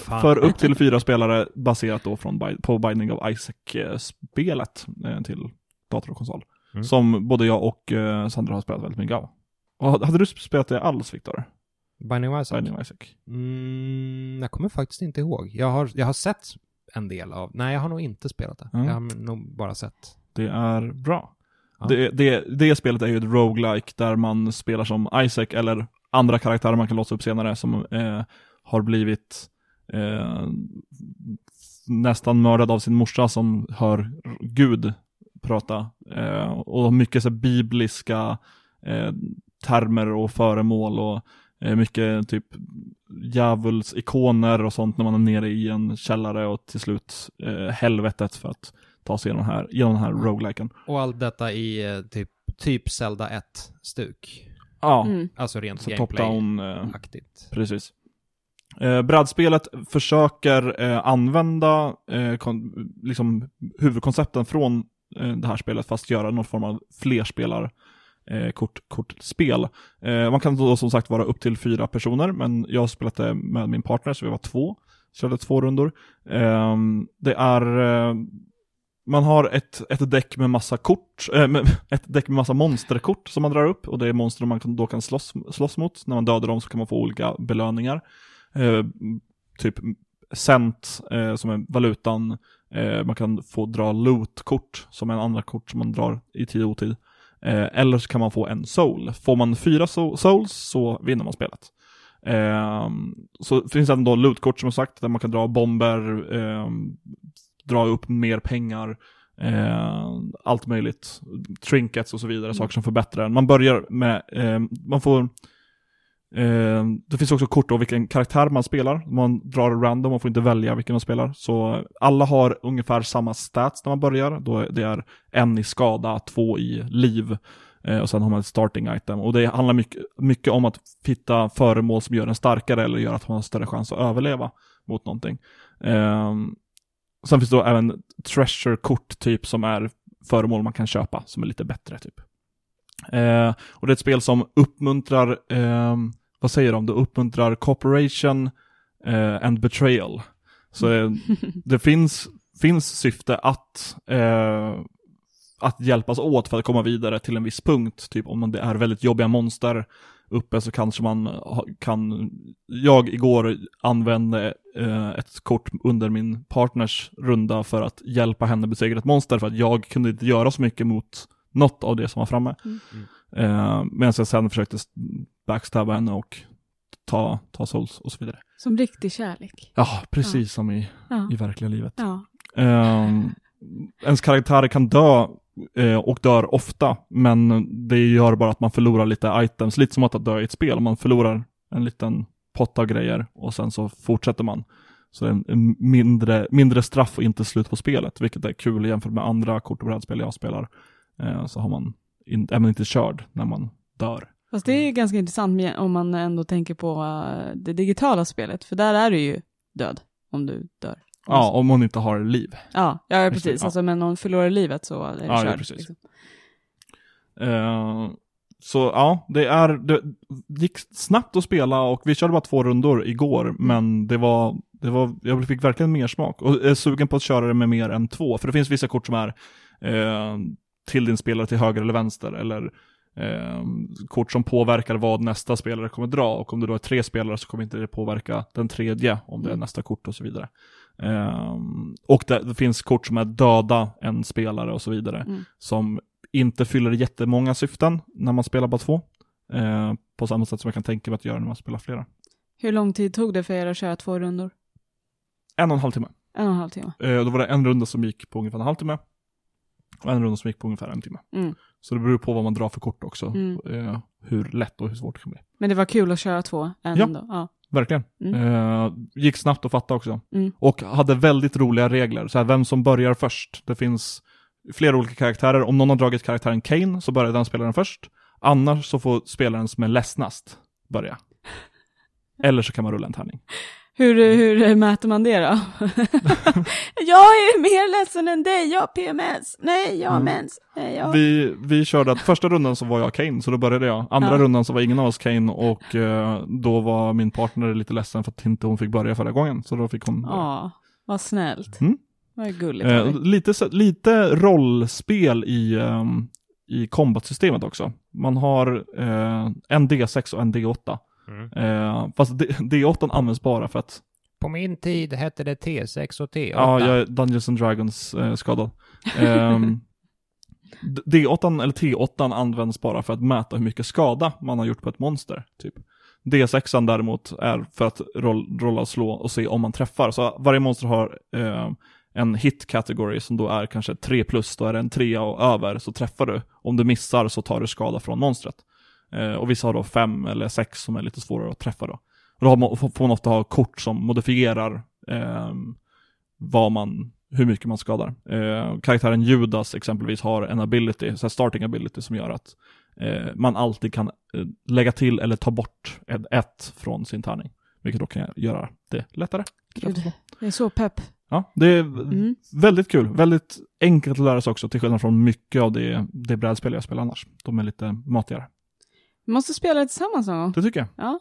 Fan. för upp till fyra spelare baserat då från, Bi- på Binding of Isaac-spelet eh, till dator och konsol. Mm. Som både jag och eh, Sandra har spelat väldigt mycket av. Och hade du spelat det alls, Viktor? Binding of Isaac. Binding of Isaac? Mm, jag kommer faktiskt inte ihåg. Jag har, jag har sett en del av, nej jag har nog inte spelat det. Mm. Jag har nog bara sett. Det är bra. Ja. Det, det, det spelet är ju ett roguelike där man spelar som Isaac eller andra karaktärer man kan låsa upp senare som eh, har blivit eh, nästan mördad av sin morsa som hör Gud prata. Eh, och mycket så bibliska eh, termer och föremål och eh, mycket typ djävulsikoner och sånt när man är nere i en källare och till slut eh, helvetet för att ta sig igenom den här, genom den här rogueliken. Och allt detta i eh, typ, typ Zelda 1-stuk. Ja, Mm. Alltså rent så gameplay top-down, eh, aktigt. precis. Eh, brädspelet försöker eh, använda eh, kon- liksom huvudkoncepten från eh, det här spelet fast göra någon form av flerspelar eh, kort, kortspel. Eh, man kan då som sagt vara upp till fyra personer, men jag det med min partner så vi var två. Körde två rundor. Eh, det är eh, man har ett, ett däck med massa kort, äh, med, ett däck med massa monsterkort som man drar upp och det är monster man kan, då kan slåss, slåss mot. När man dödar dem så kan man få olika belöningar. Eh, typ cent eh, som är valutan. Eh, man kan få dra loot-kort som är en andra kort som man drar i tid och otid. Eh, eller så kan man få en soul. Får man fyra so- souls så vinner man spelet. Eh, så finns det även då loot-kort som sagt, där man kan dra bomber, eh, dra upp mer pengar, eh, allt möjligt. Trinkets och så vidare, saker som förbättrar en. Man börjar med, eh, man får Eh, det finns också kort då vilken karaktär man spelar. Man drar random och får inte välja vilken man spelar. Så alla har ungefär samma stats när man börjar. Då det är en i skada, två i liv. Eh, och sen har man ett starting item. Och det handlar mycket, mycket om att hitta föremål som gör en starkare eller gör att man har större chans att överleva mot någonting. Eh, sen finns det då även treasure-kort typ som är föremål man kan köpa som är lite bättre typ. Eh, och det är ett spel som uppmuntrar, eh, vad säger de? Det uppmuntrar cooperation eh, and betrayal. Så eh, det finns, finns syfte att, eh, att hjälpas åt för att komma vidare till en viss punkt. Typ om det är väldigt jobbiga monster uppe så kanske man kan, jag igår använde eh, ett kort under min partners runda för att hjälpa henne besegra ett monster för att jag kunde inte göra så mycket mot något av det som var framme. Mm. Eh, Medan jag sen försökte backstabba henne och ta, ta souls och så vidare. Som riktig kärlek. Ja, precis som i, Ja. i verkliga livet. Ja. Eh, ens karaktär kan dö och dör ofta, men det gör bara att man förlorar lite items, lite som att dö i ett spel. Man förlorar en liten pott av grejer och sen så fortsätter man. Så det är en- mindre, mindre straff och inte slut på spelet, vilket är kul jämfört med andra kort och brädspel jag spelar. Eh, så har man in, är man inte körd när man dör. Fast det är ganska intressant om man ändå tänker på eh, det digitala spelet, för där är du ju död om du dör. Ja, om man inte har liv. Ja, ja det, precis. ja. Alltså, men om du förlorar livet så är det Ja, ja, körd. precis. Liksom. Eh, så ja, det är, det gick snabbt att spela och vi körde bara två rundor igår, men det var, det var, jag fick verkligen mer smak. Och är sugen på att köra det med mer än två, för det finns vissa kort som är eh, till din spelare till höger eller vänster, eller eh, kort som påverkar vad nästa spelare kommer dra, och om det då är tre spelare så kommer inte det påverka den tredje, om det är Mm. nästa kort och så vidare. Ehm, och det, finns kort som är döda en spelare och så vidare. Mm. Som inte fyller jättemånga syften när man spelar bara två. Eh, på samma sätt som jag kan tänka mig att göra när man spelar flera. Hur lång tid tog det för er att köra två rundor? En och en halv timme. En och en halv timme. Eh, då var det en runda som gick på ungefär en halvtimme. Och en runda som gick på ungefär en timme. Mm. Så det beror på vad man drar för kort också. Mm. Eh, hur lätt och hur svårt det kan bli. Men det var kul att köra två ändå. Ja. Verkligen. Mm. Eh, gick snabbt att fatta också. Mm. Och hade väldigt roliga regler. Så här, vem som börjar först. Det finns flera olika karaktärer. Om någon har dragit karaktären Kane så börjar den spelaren först. Annars så får spelaren som är ledsnast börja. Eller så kan man rulla en tärning. Hur, hur mäter man det då? jag är mer ledsen än dig, jag har PMS. Nej, jag har Mm. mens. Nej, jag... Vi, vi körde att första rundan så var jag Kane, så då började jag. Andra Ja. rundan så var ingen av oss Kane och eh, då var min partner lite ledsen för att inte hon fick börja förra gången. Så då fick hon börja. Ja, vad snällt. Mm. Vad gulligt Eh, lite, lite rollspel i, ehm, i combat-systemet också. Man har eh, en D6 och en D8. Mm. Eh, fast D- D8 används bara för att, På min tid hette det T6 och T8. ja, jag är Dungeons and Dragons eh, skadad. D- D8 eller T8 används bara för att mäta hur mycket skada man har gjort på ett monster. Typ. D6 däremot är för att roll, rolla och slå och se om man träffar. Så varje monster har eh, en hit category som då är kanske 3 plus, då är det en 3 och över, så träffar du. Om du missar så tar du skada från monstret. Eh, och vissa har då 5 eller 6 som är lite svårare att träffa då. Och då har man, får man ofta ha kort som modifierar eh, vad man, hur mycket man skadar. Eh, karaktären Judas exempelvis har en ability, så starting ability som gör att eh, man alltid kan lägga till eller ta bort ett, från sin tärning. Vilket då kan göra det lättare. Gud, det är så pepp. Ja, det är Mm. väldigt kul. Väldigt enkelt att lära sig också, till skillnad från mycket av det, det brädspel jag spelar annars. De är lite matigare. Vi måste spela det tillsammans någon gång. Det tycker jag. Ja.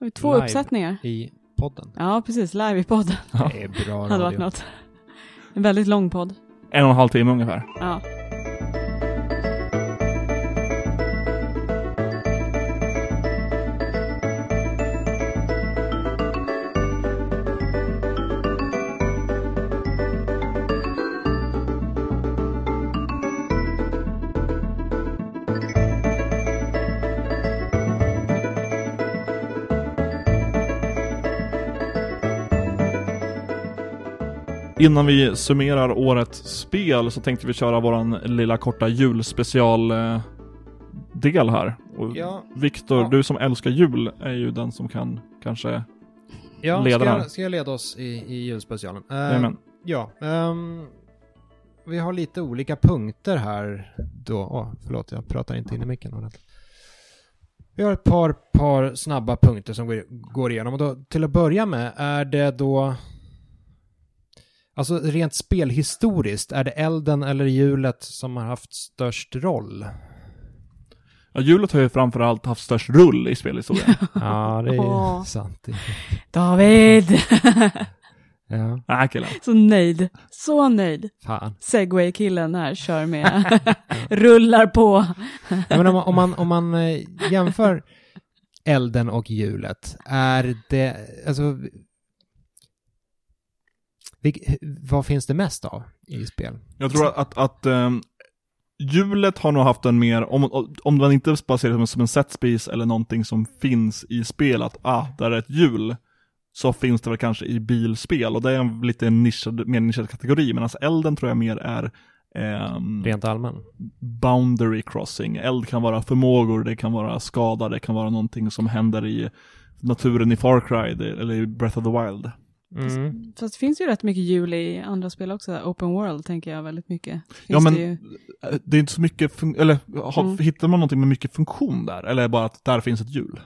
Har vi två Live. uppsättningar? I podden. Ja, precis. Live i podden. Ja. Det är bra hade varit radio. något. En väldigt lång podd. En och en halv timme ungefär. Ja. Innan vi summerar årets spel så tänkte vi köra våran lilla korta julspecial eh, del här. Och Ja. Viktor, Ja. du som älskar jul är ju den som kan kanske... Ja, Leda ska här. jag, ska jag leda oss i, i julspecialen? Uh, ja, ehm, vi har lite olika punkter här då. Åh, förlåt, jag pratar inte in i micken ordentligt. Vi har ett par, par snabba punkter som går, går igenom och då till att börja med är det då Alltså rent spelhistoriskt, är det elden eller hjulet som har haft störst roll? Ja, julet har ju framförallt haft störst rull i spelhistorien. Ja, det är Åh. sant. David! Ja, Ah, Nej killen. så nöjd. Så nöjd. fan. Segway-killen här kör med. Rullar på. Ja, men om, man- om man, om man eh, jämför elden och hjulet, är det, alltså, vilk, vad finns det mest av i spel? Jag tror att, att um, hjulet har nog haft en mer, om, om den inte baseras som en setspiece eller någonting som finns i spel, att ah, där är ett hjul, så finns det väl kanske i bilspel, och det är en lite nischad, mer nischad kategori, medan elden tror jag mer är ehm, Rent allmän? boundary crossing. Eld kan vara förmågor, det kan vara skada, det kan vara någonting som händer i naturen i Far Cry, eller i Breath of the Wild. Mm. Fast det finns ju rätt mycket jul i andra spel också. Open World tänker jag väldigt mycket. Finns Ja, men- det ju... Eh, Det är inte så mycket, eller ha, Mm. hittar man någonting med mycket funktion där? Eller är det bara att där finns ett hjul?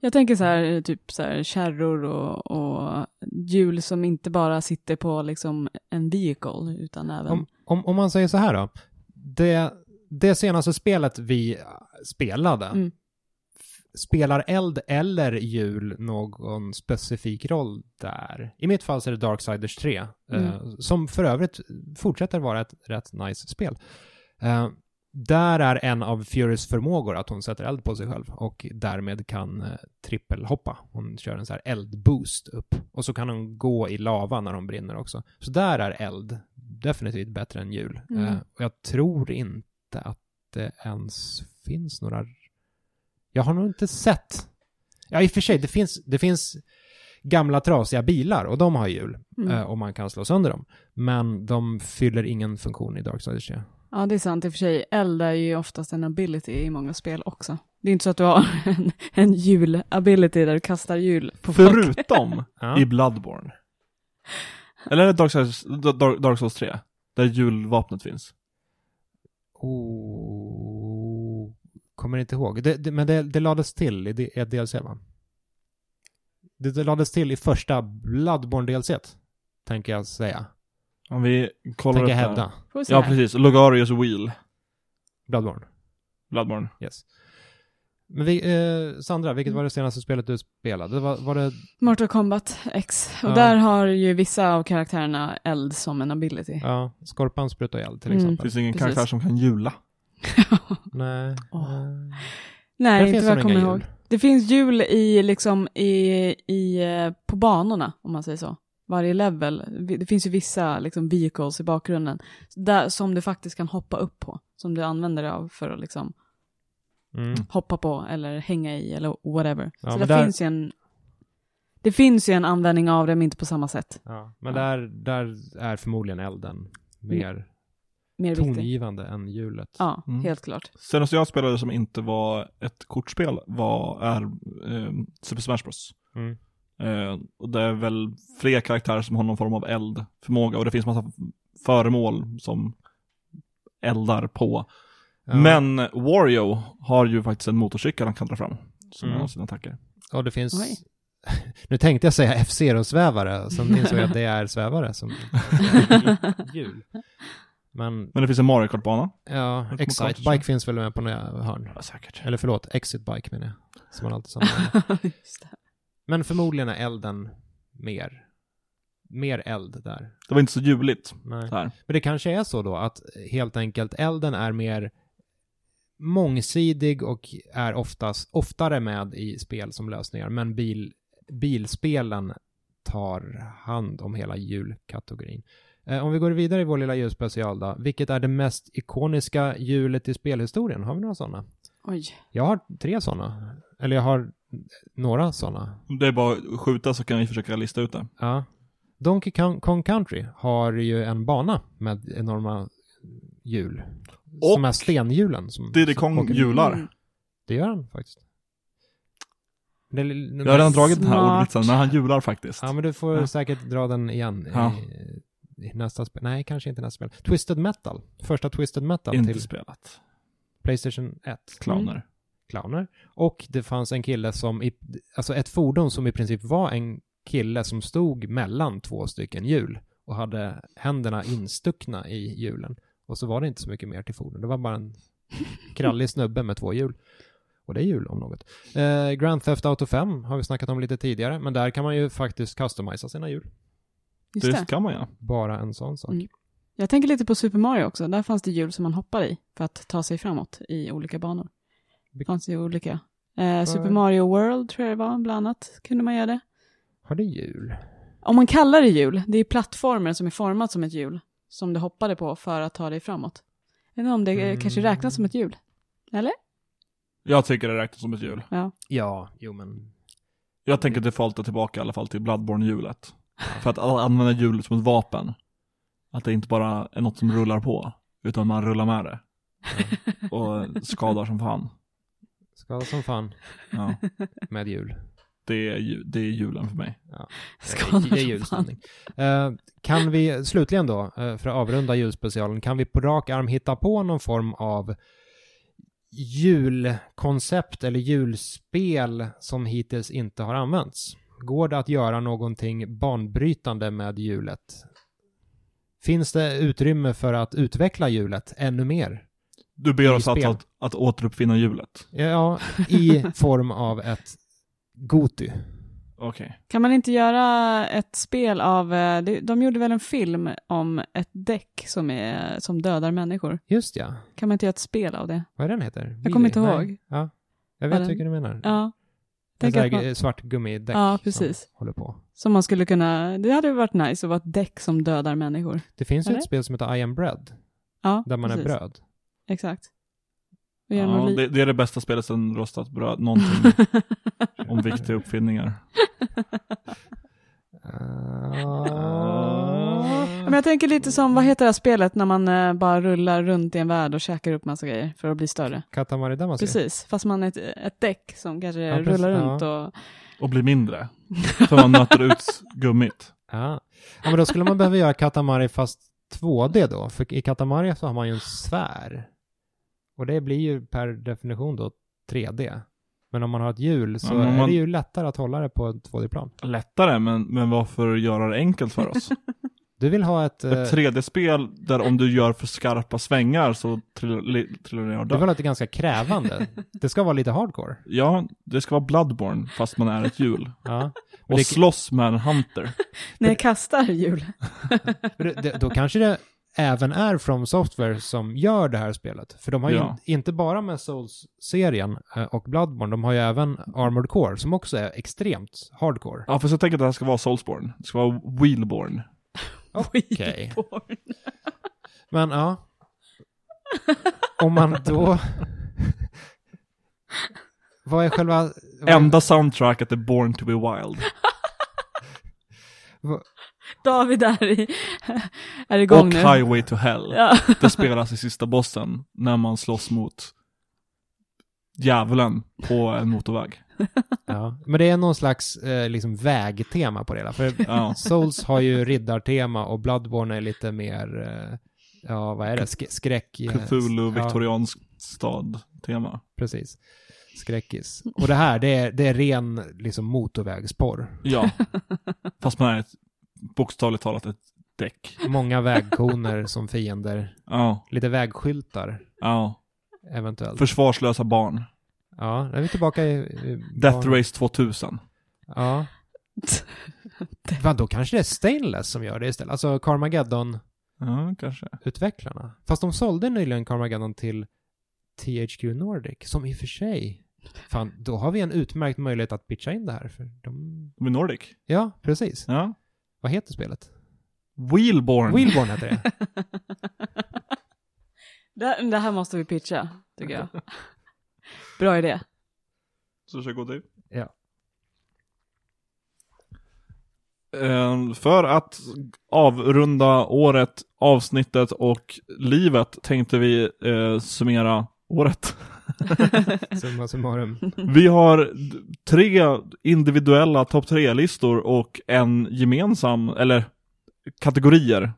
Jag tänker så här, typ så här kärror och, och hjul som inte bara sitter på liksom en vehicle, utan även... Om, om, om man säger så här då, det, det senaste spelet vi spelade, Mm. Spelar eld eller hjul någon specifik roll där? I mitt fall så är det Darksiders 3, Mm. eh, som för övrigt fortsätter vara ett rätt nice spel. Eh, där är en av Furys förmågor att hon sätter eld på sig själv och därmed kan eh, trippelhoppa. Hon kör en så här eldboost upp. Och så kan hon gå i lava när hon brinner också. Så där är eld definitivt bättre än jul. Mm. Eh, och jag tror inte att det ens finns några... Jag har nog inte sett... Ja, i och för sig, det finns, det finns gamla trasiga bilar och de har hjul. Mm. eh, och man kan slå sönder dem. Men de fyller ingen funktion i Darksiders 3. Ja, det är sant i och för sig. Eld är ju oftast en ability i många spel också. Det är inte så att du har en, en hjul-ability där du kastar hjul på folk. Förutom i Bloodborne. Eller är det Dark Souls, Dark, Dark Souls 3? Där julvapnet finns. Oh, kommer inte ihåg. Det, det, men det, det lades till i det- ett DLC va? Det, det lades till i första Bloodborne DLC. Tänker jag säga. Om vi kollar Tänker jag upp det här. hävda. Ja, precis. Logarius Wheel. Bloodborne. Bloodborne. Yes. Men vi, eh, Sandra, vilket var det senaste spelet du spelade? Var, var det... Mortal Kombat X. Och Ja. där har ju vissa av karaktärerna eld som en ability. Ja, Skorpan sprutar eld till Mm. Det exempel. finns ingen Precis. karaktär som kan jula. Nej. Eh, Nej, där inte vad jag kommer ihåg. Det finns hjul i, liksom, i, i, eh, på banorna, om man säger så. Varje level. Det finns ju vissa liksom, vehicles i bakgrunden. Där, som du faktiskt kan hoppa upp på. Som du använder dig av för att liksom, Mm. hoppa på eller hänga i eller whatever. Ja, så det där- finns ju en... Det finns ju en användning av det, men inte på samma sätt. Ja, men Ja. Där, där är förmodligen elden mer Mer tongivande än hjulet. Ja, Mm. helt klart. Senast jag spelade som inte var ett kortspel var, är eh, Super Smash Bros. Mm. Eh, och det är väl fler karaktärer som har någon form av eldförmåga och det finns massa föremål som eldar på. Ja. Men Wario har ju faktiskt en motorcykel han kan dra fram. Som Mm. en av sina attacker. Ja, det finns... Oj. Nu tänkte jag säga F-Zero-svävare, sen insåg jag att det är svävare som hjul. Men Men det finns en Mario Kart-bana. ja, Excite. Bike finns väl med på några hörn. Ja, säkert. Eller förlåt, Exit Bike menar jag. Som man alltid samlar. Just det. Men förmodligen är elden mer. Mer eld där. Det var inte så juligt. Nej. Så. Men det kanske är så då att helt enkelt elden är mer mångsidig och är oftast, oftare med i spel som lösningar. Men bil, bilspelen tar hand om hela julkategorin. Eh, om vi går vidare i vår lilla julspecial då. Vilket är det mest ikoniska hjulet i spelhistorien? Har vi några sådana? Oj. Jag har tre sådana. Eller jag har några sådana. Om det är bara att skjuta så kan vi försöka lista ut det. Ja. Donkey Kong- Country har ju en bana med enorma hjul. som Och är stenhjulen. Som, Diddy som Kong hjular. Mm. Det gör han faktiskt. Det, Jag har redan dragit den här ordvitsen, men han hjular faktiskt. Ja, men du får Ja. säkert dra den igen Ja. Nästa spel. Nej, kanske inte nästa spel. Twisted Metal. Första Twisted Metal inte till spelat. Playstation 1. Clowner. Clowner. Och det fanns en kille som, i, alltså ett fordon som i princip var en kille som stod mellan två stycken hjul och hade händerna instuckna i hjulen. Och så var det inte så mycket mer till fordon. Det var bara en krallig snubbe med två hjul. Och det är hjul om något. Eh, Grand Theft Auto 5 har vi snackat om lite tidigare, men där kan man ju faktiskt customisa sina hjul. Just Det det. kan man ja. Bara en sån sak. Mm. Jag tänker lite på Super Mario också. Där fanns det hjul som man hoppar i för att ta sig framåt i olika banor. Det fanns ju olika. Eh, Super Mario World tror jag det var, bland annat kunde man göra det. Har det hjul? Om man kallar det hjul, det är plattformar som är format som ett hjul. Som du hoppade på för att ta dig framåt. Jag vet inte om det eh, Mm. kanske räknas som ett hjul. Eller? Jag tycker det räknas som ett hjul. Ja. Ja, jo men... Jag tänker defaulta tillbaka i alla fall till Bloodborne-hjulet. För att använda hjulet som ett vapen. Att det inte bara är något som rullar på, utan man rullar med det. Och skadar som fan. Skada som fan Ja, med hjul. det är, det är julen för mig. Skadar det är som julstämning. Eh, kan vi, slutligen då, eh, för att avrunda julspecialen, kan vi på rak arm hitta på någon form av julkoncept eller julspel som hittills inte har använts? Går det att göra någonting banbrytande med hjulet? Finns det utrymme för att utveckla hjulet ännu mer? Du ber oss alltså att, att återuppfinna hjulet. Ja, i form av ett Goty. Okej. Kan man inte göra ett spel av, eh, de, de gjorde väl en film om ett däck som, är, som dödar människor. Just ja. Kan man inte göra ett spel av det? Vad är den heter? Jag kommer inte Nej. ihåg. Ja. Jag Vad vet vilken du menar. Ja. En Tänk här man, svart gummidäck Ja, precis. som håller på. som man skulle kunna, det hade varit nice att vara ett däck som dödar människor. Det finns ju ett spel som heter I am bread, Ja, där man precis. är bröd. Exakt. Ja, det, det är det bästa spelet sen rostat bröd, någonting om viktiga uppfinningar. Ah. Men jag tänker lite som, vad heter det här spelet när man eh, bara rullar runt i en värld och käkar upp massa grejer för att bli större? Katamari Damacy. Precis, fast man är ett, ett däck som kanske Ja, precis, rullar ja. runt och... Och blir mindre. För man nöter ut gummit. Ja. ja, men då skulle man behöva göra Katamari fast 2D då. För i Katamari så har man ju en sfär. Och det blir ju per definition då 3D. Men om man har ett hjul så Ja, men om är man- det ju lättare att hålla det på ett 2D-plan. Lättare, men, men varför göra det enkelt för oss? Du vill ha ett... eh, Ett 3D-spel där om du gör för skarpa svängar så trillar du ner och du vill dör. ha ett ganska krävande. det ska vara lite hardcore. Ja, det ska vara Bloodborne fast man är ett hjul. Ja. Och det- slåss med en hunter. När jag kastar hjul. Då kanske det även är From Software som gör det här spelet. För de har ju Ja. in, inte bara med Souls-serien eh, och Bloodborne, de har ju även Armored Core som också är extremt hardcore. Ja, för jag tänker att det här ska vara Soulsborne. Det ska vara Wheelborne. Okej. Men ja. Om man då... Vad är själva... vad- Enda soundtracket är Born to be Wild. David är, i, är igång Och nu. Highway to Hell. Ja. Det spelas i sista bossen när man slåss mot djävulen på en motorväg. Ja. Men det är någon slags eh, liksom vägtema på det hela. För Ja. Souls har ju riddartema och Bloodborne är lite mer... Eh, ja, vad är det? Sk- skräck... eh, Cthulhu, ja, viktoriansk stad-tema. precis. Skräckis. Och det här, det är, det är ren liksom motorvägsporr. Ja. Fast man är ett, bokstavligt talat ett däck. Många vägkoner som fiender. Ja. Lite vägskyltar, Ja. eventuellt. Försvarslösa barn. Ja, nu är vi tillbaka i... i Death barn- Race 2000. Ja. Va, då kanske det är Stainless som gör det istället. Alltså Carmageddon-utvecklarna. Ja, kanske. Fast de sålde nyligen Carmageddon till THQ Nordic, som i och för sig... Fan, då har vi en utmärkt möjlighet att pitcha in det här. För de... Med Nordic. Ja, precis. Ja. Vad heter spelet? Wheelborne. Wheelborne heter det. Det, det här måste vi pitcha, tycker jag. Bra idé. Så ska gå till. Ja. Eh, För att avrunda året, avsnittet och livet tänkte vi eh, summera året. Summa summarum. Vi har tre individuella topp tre-listor och en gemensam, eller kategorier.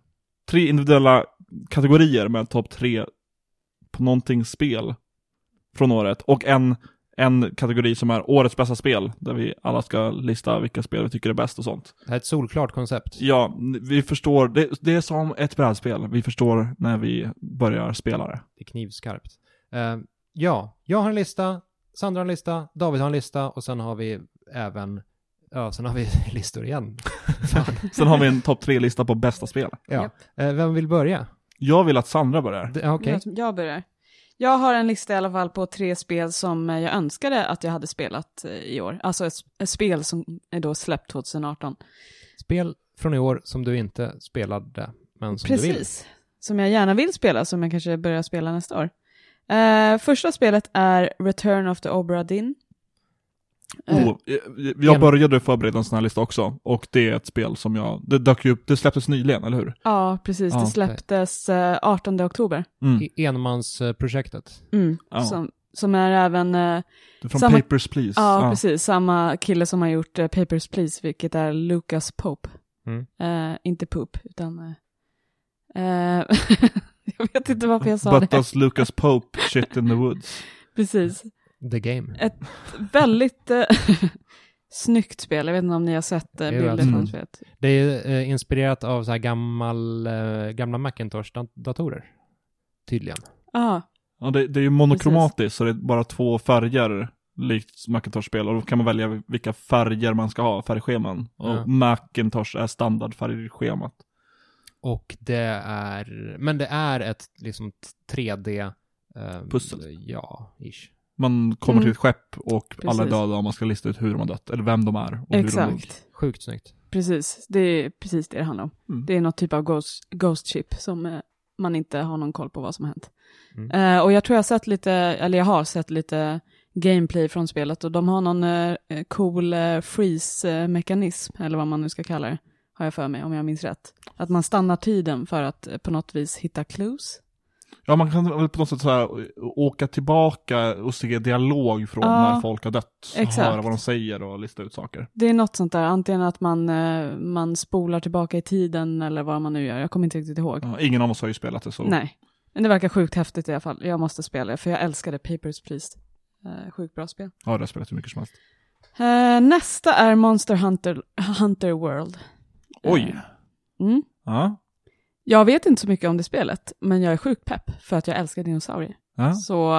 Tre individuella kategorier med topp tre på någonting spel från året. Och en, en kategori som är årets bästa spel, där vi alla ska lista vilka spel vi tycker är bäst och sånt. Det här är ett solklart koncept. Ja, vi förstår, det, det är som ett brädspel. Vi förstår när vi börjar spela det. Det är knivskarpt. Eh, ja, jag har en lista, Sandra har en lista, David har en lista och sen har vi även, ja, sen har vi listor igen. Sen har vi en topp tre-lista på bästa spel. Ja. Japp. Eh, vem vill börja? Jag vill att Sandra börjar. Jag, jag börjar. Jag har en lista i alla fall på tre spel som jag önskade att jag hade spelat eh, i år. Alltså ett, ett spel som är då släppt 2018. Spel från i år som du inte spelade, men som du vill. Precis. Som jag gärna vill spela, som jag kanske börjar spela nästa år. Eh, första spelet är Return of the Obra Dinn. Eh, Oh, eh, jag började förbereda en sån här lista också, och det är ett spel som jag, det dök ju upp, det släpptes nyligen, eller hur? Ja, precis. Ja, det släpptes eh, 18 oktober. Mm. I enmansprojektet. Mm. Ja. Som, som är även, eh, Det är från Samma- Papers, Please. ja, precis, samma kille som har gjort eh, Papers, Please, vilket är Lucas Pope. Mm. Eh, inte Poop, utan... eh, eh, jag vet inte varför jag sa But det. does Lucas Pope shit in the woods? Precis. The Game. Ett väldigt eh, snyggt spel. Jag vet inte om ni har sett eh, bilder från spelet. Det är eh, inspirerat av så här gammal, eh, gamla Macintosh-datorer. Tydligen. Ja, Ja, det, det är ju monokromatiskt, så det är bara två färger likt Macintosh-spel. Och då kan man välja vilka färger man ska ha, färgscheman. Och Ja. Macintosh är standardfärgschemat. Och det är, men det är ett liksom 3D eh, Pussel. Ja, ish. Man kommer Mm. till ett skepp och alla är Precis. döda och man ska lista ut hur de har dött, eller vem de är. Och Hur de dog. Exakt. Sjukt snyggt. Precis. Det är precis det det handlar om. Mm. Det är något typ av ghost, ghost chip som eh, man inte har någon koll på vad som har hänt. Mm. Eh, och jag tror jag har sett lite, eller jag har sett lite gameplay från spelet och de har någon eh, cool eh, freeze-mekanism, eller vad man nu ska kalla det, har jag för mig, om jag minns rätt. Att man stannar tiden för att eh, på något vis hitta clues. Ja, man kan väl på något sätt så här, åka tillbaka och se dialog från Ja, när folk har dött. exakt. Höra vad de säger och lista ut saker. Det är något sånt där, antingen att man, eh, man spolar tillbaka i tiden eller vad man nu gör, jag kommer inte riktigt ihåg. Ja, ingen av oss har ju spelat det så. Nej, men det verkar sjukt häftigt i alla fall. Jag måste spela det, för jag älskade Papers, Please. Eh, sjukt bra spel. Ja, det har jag spelat hur mycket som helst. Eh, nästa är Monster Hunter, Hunter World. Oj! Eh, mm. Ja. Jag vet inte så mycket om det spelet, men jag är sjukt pepp för att jag älskar dinosaurier. ja. Så,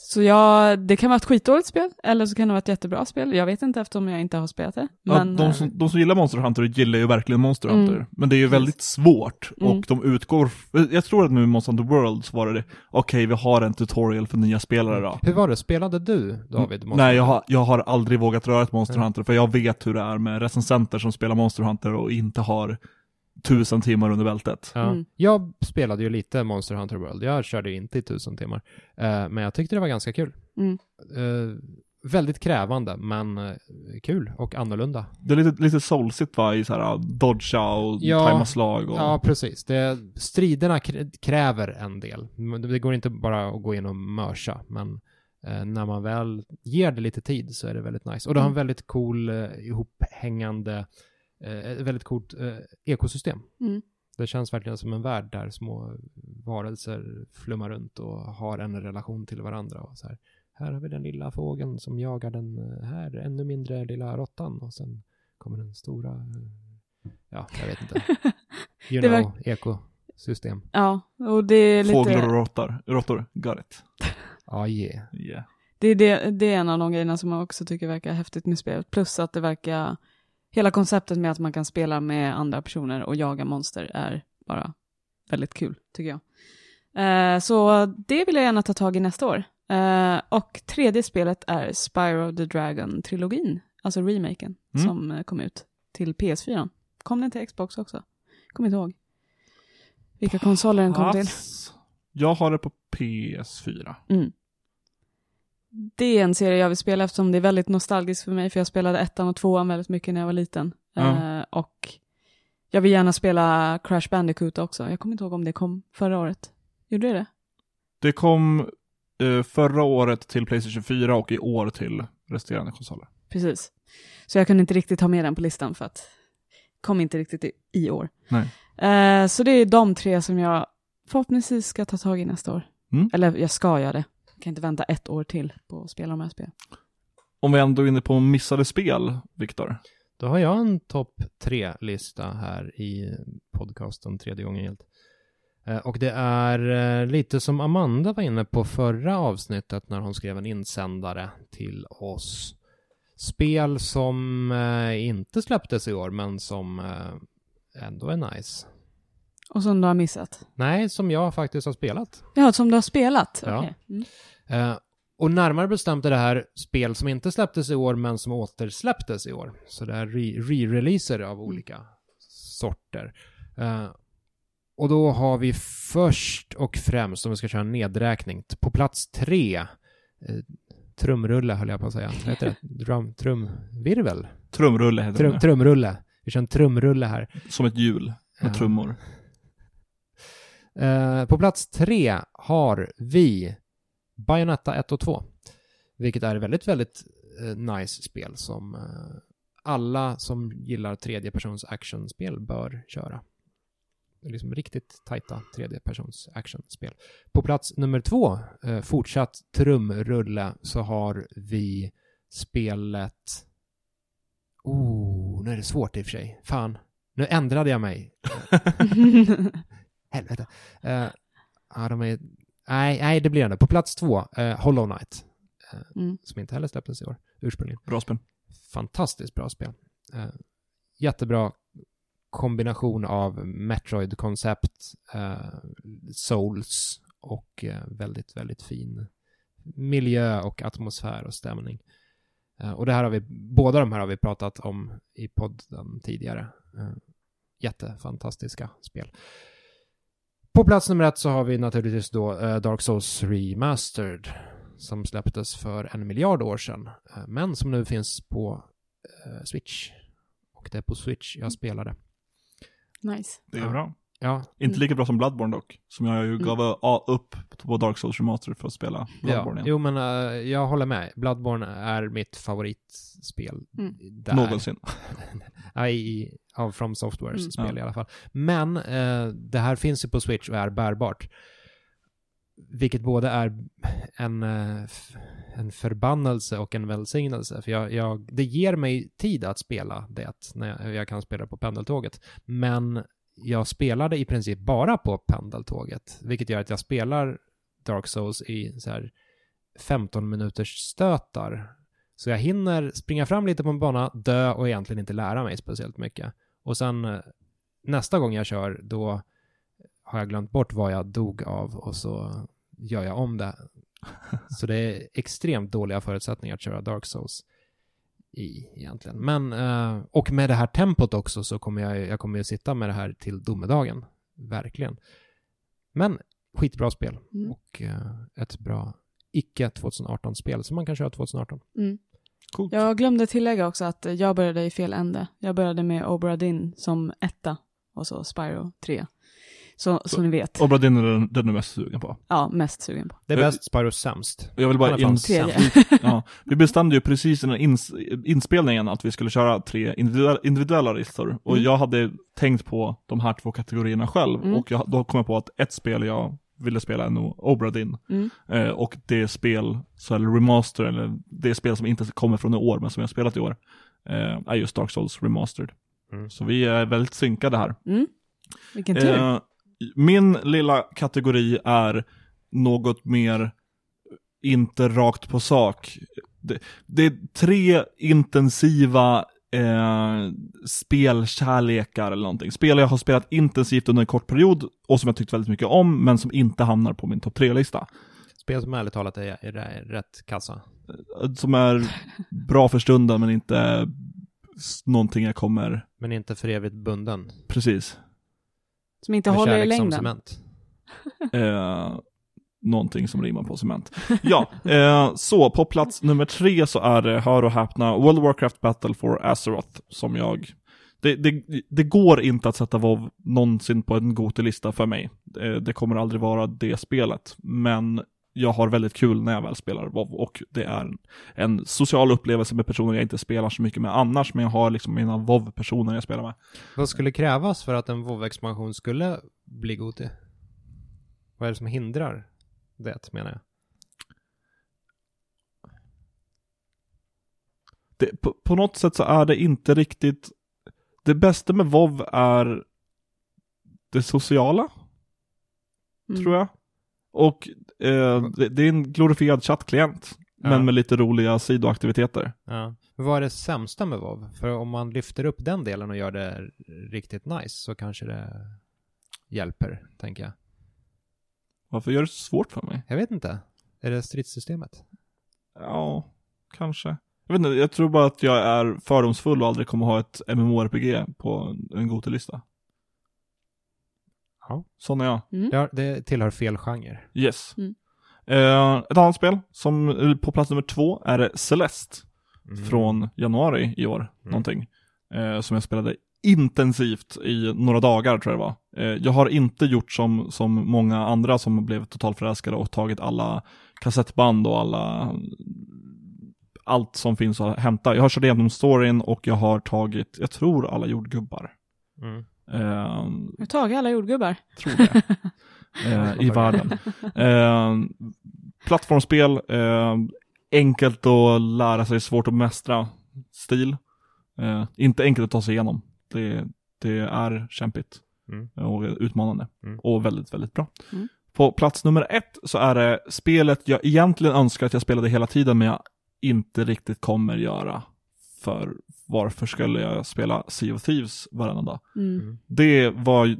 så jag, det kan vara ett skitdåligt spel, eller så kan det vara ett jättebra spel. Jag vet inte eftersom jag inte har spelat det. Men, ja, de, som, de som gillar Monster Hunter gillar ju verkligen Monster Mm. Hunter. Men det är ju väldigt svårt Mm. och de utgår, jag tror att nu i Monster Hunter World så var det okej vi har en tutorial för nya spelare då. Hur var det? Spelade du, David? Monster Nej, jag har, jag har aldrig vågat röra ett Monster Nej. Hunter för jag vet hur det är med recensenter som spelar Monster Hunter och inte har tusen timmar under bältet. Ja. Mm. Jag spelade ju lite Monster Hunter World. Jag körde ju inte i tusen timmar. Eh, men jag tyckte det var ganska kul. Mm. Eh, väldigt krävande, men eh, kul och annorlunda. Det är lite, lite soulsigt va, i så här dodga och Ja. tajma slag och... Ja, precis. Det, striderna krä- kräver en del. Det går inte bara att gå in och mörsa, men eh, när man väl ger det lite tid så är det väldigt nice. Och det har en Mm. väldigt cool eh, ihopphängande, eh, ett väldigt coolt eh, ekosystem. Mm. Det känns verkligen som en värld där små varelser flummar runt och har en relation till varandra. Och så här, här har vi den lilla fågeln som jagar den eh, här ännu mindre lilla råttan och sen kommer den stora, eh, ja, jag vet inte. You Det know, ekosystem. Ja, och det är lite... Fåglar och råttor. Råttor, got it. Ja, yeah. Yeah. Det är, det, det är en av de grejerna som jag också tycker verkar häftigt med spelet. Plus att det verkar, hela konceptet med att man kan spela med andra personer och jaga monster är bara väldigt kul, tycker jag. Eh, så det vill jag gärna ta tag i nästa år. Eh, och tredje spelet är Spyro the Dragon-trilogin, alltså remaken, Mm. som eh, kom ut till PS4. Kom den till Xbox också? Kommer inte ihåg. Vilka konsoler den kom till. Jag har det på PS4. Mm. Det är en serie jag vill spela eftersom det är väldigt nostalgiskt för mig, för jag spelade ettan och tvåan väldigt mycket när jag var liten. Ja. Eh, och jag vill gärna spela Crash Bandicoot också. Jag kommer inte ihåg om det kom förra året. Gjorde det det? Det kom eh, förra året till Playstation 4 och i år till resterande konsoler. Precis. Så jag kunde inte riktigt ha med den på listan för att kom inte riktigt i, i år. Eh, så det är de tre som jag förhoppningsvis ska ta tag i nästa år. Mm. Eller jag ska göra det. Kan inte vänta ett år till på att spela de här spelen. Om vi ändå är inne på missade spel, Viktor. Då har jag en topp tre-lista här i podcasten tredje gången gillt. Eh, Och det är eh, lite som Amanda var inne på förra avsnittet när hon skrev en insändare till oss. Spel som eh, inte släpptes i år men som ändå är nice. Och som du har missat. Nej, som jag faktiskt har spelat. Ja, som du har spelat? Ja. Okej. Mm. Eh, och närmare bestämt är det här spel som inte släpptes i år men som återsläpptes i år. Så det är re- re-releaser av olika sorter. Eh, och då har vi först och främst, om vi ska köra en nedräkning, på plats tre, eh, trumrulle höll jag på att säga. Vad heter det? Drum, trumvirvel? Trumrulle heter Trum, det. trumrulle. Vi kör en trumrulle här. Som ett hjul med Ja. trummor. Eh, på plats tre har vi Bayonetta 1 och 2. Vilket är ett väldigt, väldigt eh, nice spel som eh, alla som gillar tredjepersons actionspel bör köra. Det är liksom riktigt tajta tredjepersons actionspel. På plats nummer två, eh, fortsatt trumrulle, så har vi spelet... Oh, nu är det svårt i och för sig. Fan, nu ändrade jag mig. Helvete. Uh, ja, de är... Nej, nej, det blir ändå. På plats två, eh, Hollow Knight. Mm. som inte heller släpptes i år, ursprungligen. Bra spel. Fantastiskt bra spel. Eh, jättebra kombination av Metroid-koncept, Souls och väldigt, väldigt fin miljö och atmosfär och stämning. Och det här har vi, båda de här har vi pratat om i podden tidigare. Jättefantastiska spel. På plats nummer ett så har vi naturligtvis då eh, Dark Souls Remastered som släpptes för en miljard år sedan, eh, men som nu finns på eh, Switch. Och det är på Switch jag spelade. Nice. Det är bra. Ja, Inte lika bra som Bloodborne dock. Som jag ju Mm. gav a- upp på Dark Souls Remaster för att spela ja. Bloodborne igen. jo men eh, jag håller med. Bloodborne är mitt favoritspel. Mm. Där. Någonsin. Ja, i, av From Softwares Mm. spel Ja. i alla fall. Men eh, det här finns ju på Switch och är bärbart. Vilket både är en, f- en förbannelse och en välsignelse. För jag, jag, det ger mig tid att spela det när jag, jag kan spela på pendeltåget. Men jag spelade i princip bara på pendeltåget. Vilket gör att jag spelar Dark Souls i så här 15 minuters stötar. Så jag hinner springa fram lite på en bana, dö och egentligen inte lära mig speciellt mycket. Och sen eh, nästa gång jag kör, då har jag glömt bort vad jag dog av och så gör jag om det. Så det är extremt dåliga förutsättningar att köra Dark Souls i egentligen. Men, eh, och med det här tempot också så kommer jag, jag kommer ju sitta med det här till domedagen. Verkligen. Men skitbra spel Mm. och eh, ett bra icke 2018-spel som man kan köra 2018. Mm. Coolt. Jag glömde tillägga också att jag började i fel ände. Jag började med Obra Dinn som etta och så Spyro 3. Så, så, Så- ni vet. Obra Dinn är den, den du är mest sugen på. Ja, mest sugen på. Det är bäst, Spyro sämst. Jag vill bara ins- ja, Vi bestämde ju precis innan ins inspelningen att vi skulle köra tre individuella, individuella listor. Och Mm. jag hade tänkt på de här två kategorierna själv. Mm. Och jag, då kom jag på att ett spel jag ville spela är nog Obra Dinn. Mm. Eh, och det spel, så eller remaster, eller det spel som inte kommer från i år, men som jag har spelat i år, eh, är just Dark Souls Remastered. Mm. Så vi är väldigt synkade här. Mm. Vilken tur. Eh, min lilla kategori är något mer inte rakt på sak. Det, det är tre intensiva eh, spelkärlekar eller någonting. Spel jag har spelat intensivt under en kort period och som jag tyckt väldigt mycket om, men som inte hamnar på min topp tre-lista. Spel som ärligt talat är, är, är rätt kassa. Som är bra för stunden, men inte någonting jag kommer, Men inte för evigt bunden. precis. Som inte Med håller i kärlek som längden. cement. Eh, någonting som rimmar på cement. Ja, eh, så på plats nummer tre så är det, hör och häpna, World of Warcraft Battle for Azeroth som jag det, det, det går inte att sätta WoW någonsin på en Gotelista för mig. Det, det kommer aldrig vara det spelet. Men jag har väldigt kul när jag väl spelar WoW och det är en, social upplevelse med personer jag inte spelar så mycket med annars, men jag har liksom mina WoW-personer jag spelar med. Vad skulle krävas för att en WoW-expansion skulle bli god till? Vad är det som hindrar det, menar jag? det, på, på något sätt så är det inte riktigt, det bästa med WoW är det sociala, Mm. tror jag. Och eh, det, det är en glorifierad chattklient, Ja. men med lite roliga sidoaktiviteter. Ja. Vad är det sämsta med WoW? För om man lyfter upp den delen och gör det riktigt nice så kanske det hjälper, tänker jag. Varför gör det så svårt för mig? Jag vet inte. Är det stridssystemet? Ja, kanske. Jag vet inte, jag tror bara att jag är fördomsfull och aldrig kommer ha ett MMORPG på en Gotelista. Ja. Sån är jag. Mm. Ja, det tillhör fel genre. Yes. Mm. Eh, ett annat spel som på plats nummer två är Celeste. Mm. från januari i år, någonting. Eh, som jag spelade intensivt i några dagar tror jag det var. Eh, jag har inte gjort som, som många andra som blev totalförälskade och tagit alla kassettband och alla allt som finns att hämta. Jag har kört igenom storyn och jag har tagit, jag tror alla jordgubbar. Mm. Jag har tagit alla jordgubbar. tror det. eh, I världen. Eh, plattformsspel, eh, enkelt att lära sig, svårt att mästra stil. Eh, inte enkelt att ta sig igenom. Det, det är kämpigt Mm. och utmanande. Mm. Och väldigt, väldigt bra. Mm. På plats nummer ett så är det spelet jag egentligen önskar att jag spelade hela tiden, men jag inte riktigt kommer göra. För varför skulle jag spela Sea of Thieves varenda dag? Mm. Det var,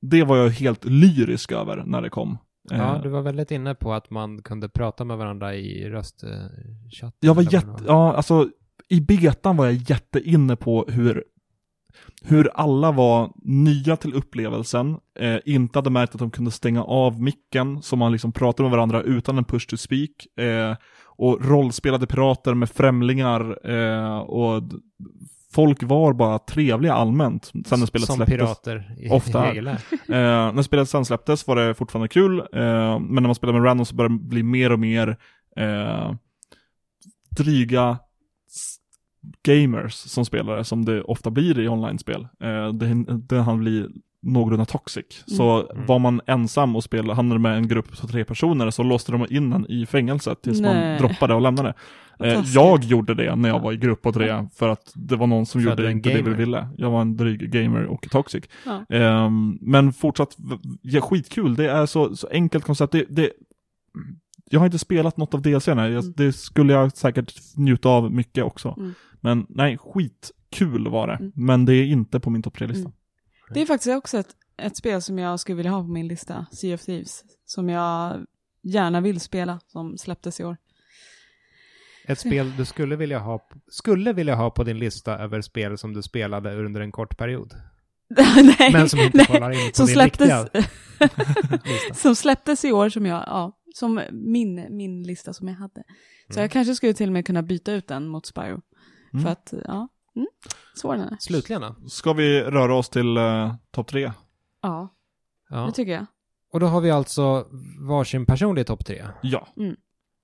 det var jag helt lyrisk över när det kom. Ja, Eh, du var väldigt inne på att man kunde prata med varandra i röstchatt. Jag var jätte, ja alltså i betan var jag jätteinne på hur, hur alla var nya till upplevelsen, eh, inte hade märkt att de kunde stänga av micken, så man liksom pratade med varandra utan en push to speak, eh, och rollspelade pirater med främlingar, eh, och folk var bara trevliga allmänt sen när spelet Som släpptes. pirater i, Ofta. i. Eh, när spelet sen släpptes var det fortfarande kul, eh, men när man spelade med random så började det bli mer och mer eh, dryga gamers som spelare, som det ofta blir i online-spel. Eh, det, det han blir någorlunda toxic. Så Mm. var man ensam och spelade, hamnade med en grupp på tre personer så låste de in en i fängelset tills Nej. man droppade och lämnade. Eh, jag gjorde det när jag var i grupp på tre, för att det var någon som För gjorde inte det vi ville. Jag var en dryg gamer och toxic. Ja. Ehm, men fortsatt, ja, skitkul. Det är så, så enkelt koncept. Det, det, jag har inte spelat något av. Jag, Mm. Det skulle jag säkert njuta av mycket också. Mm. Men nej, skitkul var det. Mm. Men det är inte på min topp tre-lista. Det är faktiskt också ett, ett spel som jag skulle vilja ha på min lista, Sea of Thieves. Som jag gärna vill spela, som släpptes i år. Ett spel du skulle vilja, ha, skulle vilja ha på din lista över spel som du spelade under en kort period. nej, Men som inte kollar in på som din släpptes, lista. som släpptes i år som jag, ja, som min, min lista som jag hade. Så Mm. jag kanske skulle till och med kunna byta ut den mot Spyro. Mm. För att, ja, mm, svår den är. Slutligen då? Ska vi röra oss till uh, topp tre? Ja, Ja. det tycker jag. Och då har vi alltså varsin personlig topp tre. Ja. Mm.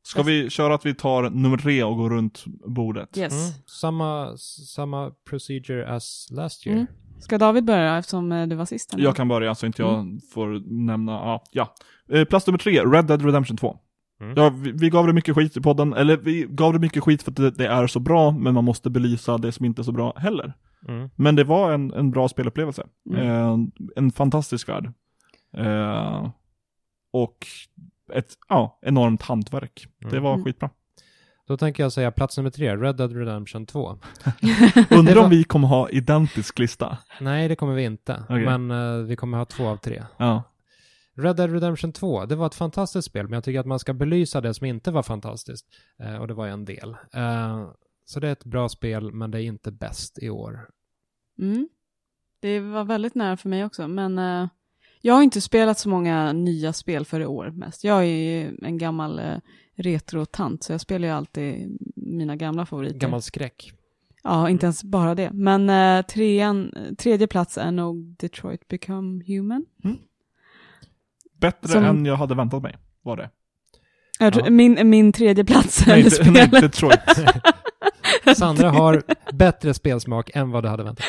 Ska vi köra att vi tar nummer tre och går runt bordet? Yes. Mm. Samma, samma procedure as last year. Mm. Ska David börja eftersom eh, du var sist? eller? Jag kan börja så inte jag Mm. får nämna, ja. ja. Eh, plats nummer tre, Red Dead Redemption 2. Mm. Ja, vi, vi gav det mycket skit i podden, eller vi gav det mycket skit för att det, det är så bra, men man måste belysa det som inte är så bra heller. Mm. Men det var en, en bra spelupplevelse. Mm. Eh, en fantastisk värld. Eh, och ett, ja, enormt hantverk. Det var Mm. skitbra. Då tänker jag säga plats nummer tre, Red Dead Redemption 2. Undrar var- om vi kommer ha identisk lista. Nej, det kommer vi inte. Okej. Men eh, vi kommer ha två av tre. Ja. Red Dead Redemption 2, det var ett fantastiskt spel, men jag tycker att man ska belysa det som inte var fantastiskt. Eh, och det var ju en del. Eh, så det är ett bra spel, men det är inte bäst i år. Mm. Det var väldigt nära för mig också, men eh, jag har inte spelat så många nya spel för i år mest. Jag är ju en gammal eh, retro-tant, så jag spelar ju alltid mina gamla favoriter. Gammal skräck. Ja, inte ens bara det. Men eh, trean, tredje plats är nog Detroit Become Human. Bättre Som- än jag hade väntat mig, var det. Tror- Ja. Min, min tredje plats är Nej, inte- nej. Detroit. Sandra har bättre spelsmak än vad du hade väntat.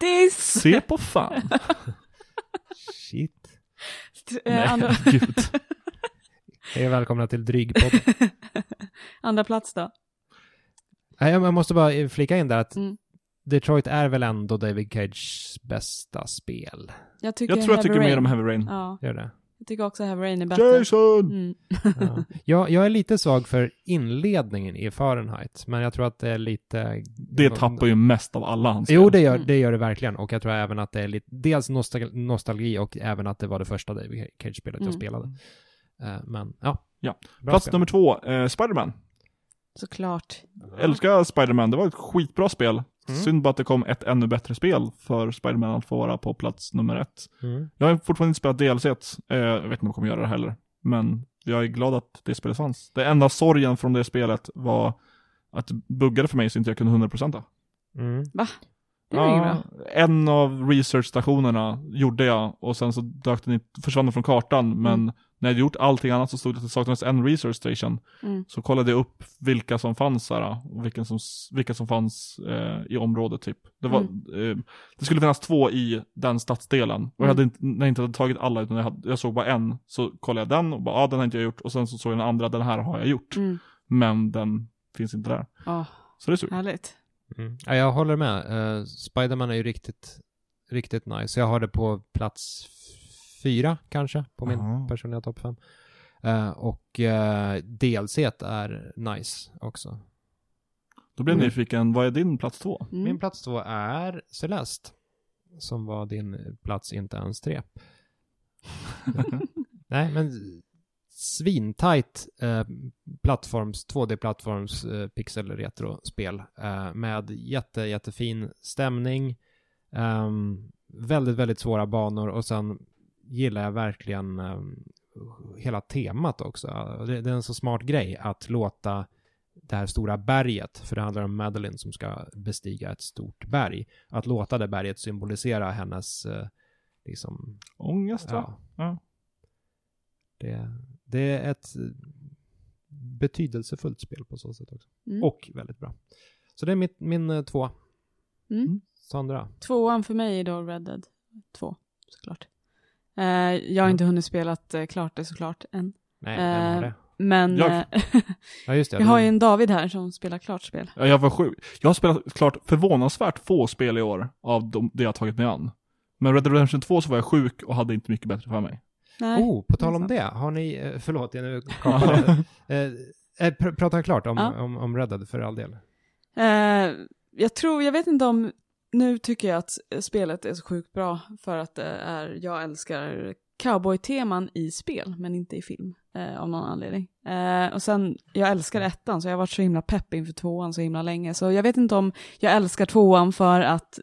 Det är s- Se på fan. Shit. eh, andra, gud. Hej och välkomna till Drygpodden. andra plats då. Nej, jag måste bara flika in där att Mm. Detroit är väl ändå David Cages bästa spel. Jag, tycker Jag tror jag tycker mer Rain. om Heavy Rain. Ja, Gör det? jag tycker också Heavy Rain är bättre. Jason! Mm. Ja. Jag, jag är lite svag för inledningen i Fahrenheit, men jag tror att det är lite... Det tappar ju mest av alla hans Jo, det gör, Mm. det gör det verkligen. Och jag tror även att det är lite, dels nostal- nostalgi och även att det var det första David Cage-spelet jag Mm. spelade. Eh, men ja. Ja. Plats spel. nummer två, eh, Spiderman. Såklart. Älskar Spiderman, det var ett skitbra spel. Mm. Synd bara att det kom ett ännu bättre spel för Spiderman att få vara på plats nummer ett. Mm. Jag har fortfarande inte spelat DLC, eh, jag vet inte om jag kommer göra det heller. Men jag är glad att det spelet fanns. Det enda sorgen från det spelet var att det buggade för mig så inte jag kunde 100%. Mm. Det var ju bra. en av researchstationerna gjorde jag och sen så dök den inte, försvann den från kartan. Men Mm. När jag hade gjort allting annat så stod det att det saknades en research station. Mm. Så kollade jag upp vilka som fanns där och vilka som, vilka som fanns eh, i området typ. Det, var, eh, det skulle finnas två i den stadsdelen. Och jag hade inte, när jag inte hade tagit alla utan jag, hade, jag såg bara en. Så kollade jag den och bara, ja ah, den har inte jag gjort. Och sen så såg jag den andra, den här har jag gjort. Mm. Men den finns inte där. Åh, Så det är sur. härligt. Mm. Ja, jag håller med. Uh, Spiderman är ju riktigt, riktigt nice. Jag har det på plats fyra kanske på min Aha. personliga topp fem. Eh, och uh, DLC är nice också. Då blir jag Mm. nyfiken, vad är din plats två? Mm. Min plats två är Celeste. Som var din plats inte ens tre. Nej, men svintajt eh, plattforms, 2D-plattforms eh, pixel retro-spel eh, med jätte, jättefin stämning, ehm, väldigt, väldigt svåra banor och sen gillar jag verkligen ehm, hela temat också. Det, det är en så smart grej att låta det här stora berget, för det handlar om Madeline som ska bestiga ett stort berg, att låta det berget symbolisera hennes eh, liksom Ångest va? Ja. Ja. Det, det är ett betydelsefullt spel på så sätt också. Mm. Och väldigt bra. Så det är mitt, min eh, två. Mm. Sandra. Tvåan för mig är då Red Dead 2, såklart. Eh, jag har Mm. inte hunnit spela eh, klart det såklart än. Nej, vem har Eh, det? Men Jag- Ja, just det. jag har ju en David här som spelar klart spel. Ja, Jag var sjuk. Jag har spelat klart förvånansvärt få spel i år av de, det jag har tagit mig an. Men Red Dead Redemption 2 så var jag sjuk och hade inte mycket bättre för mig. Nej. Oh, på tal om det. Har ni, förlåt, jag nu kapade. eh, eh, pr prata klart om, Ja. om, om Red Dead för all del. Eh, jag tror, jag vet inte om, nu tycker jag att spelet är så sjukt bra för att det är, jag älskar cowboy-teman i spel, men inte i film, eh, av någon anledning. Eh, och sen, jag älskar ettan, så jag har varit så himla pepp inför tvåan så himla länge, så jag vet inte om jag älskar tvåan för att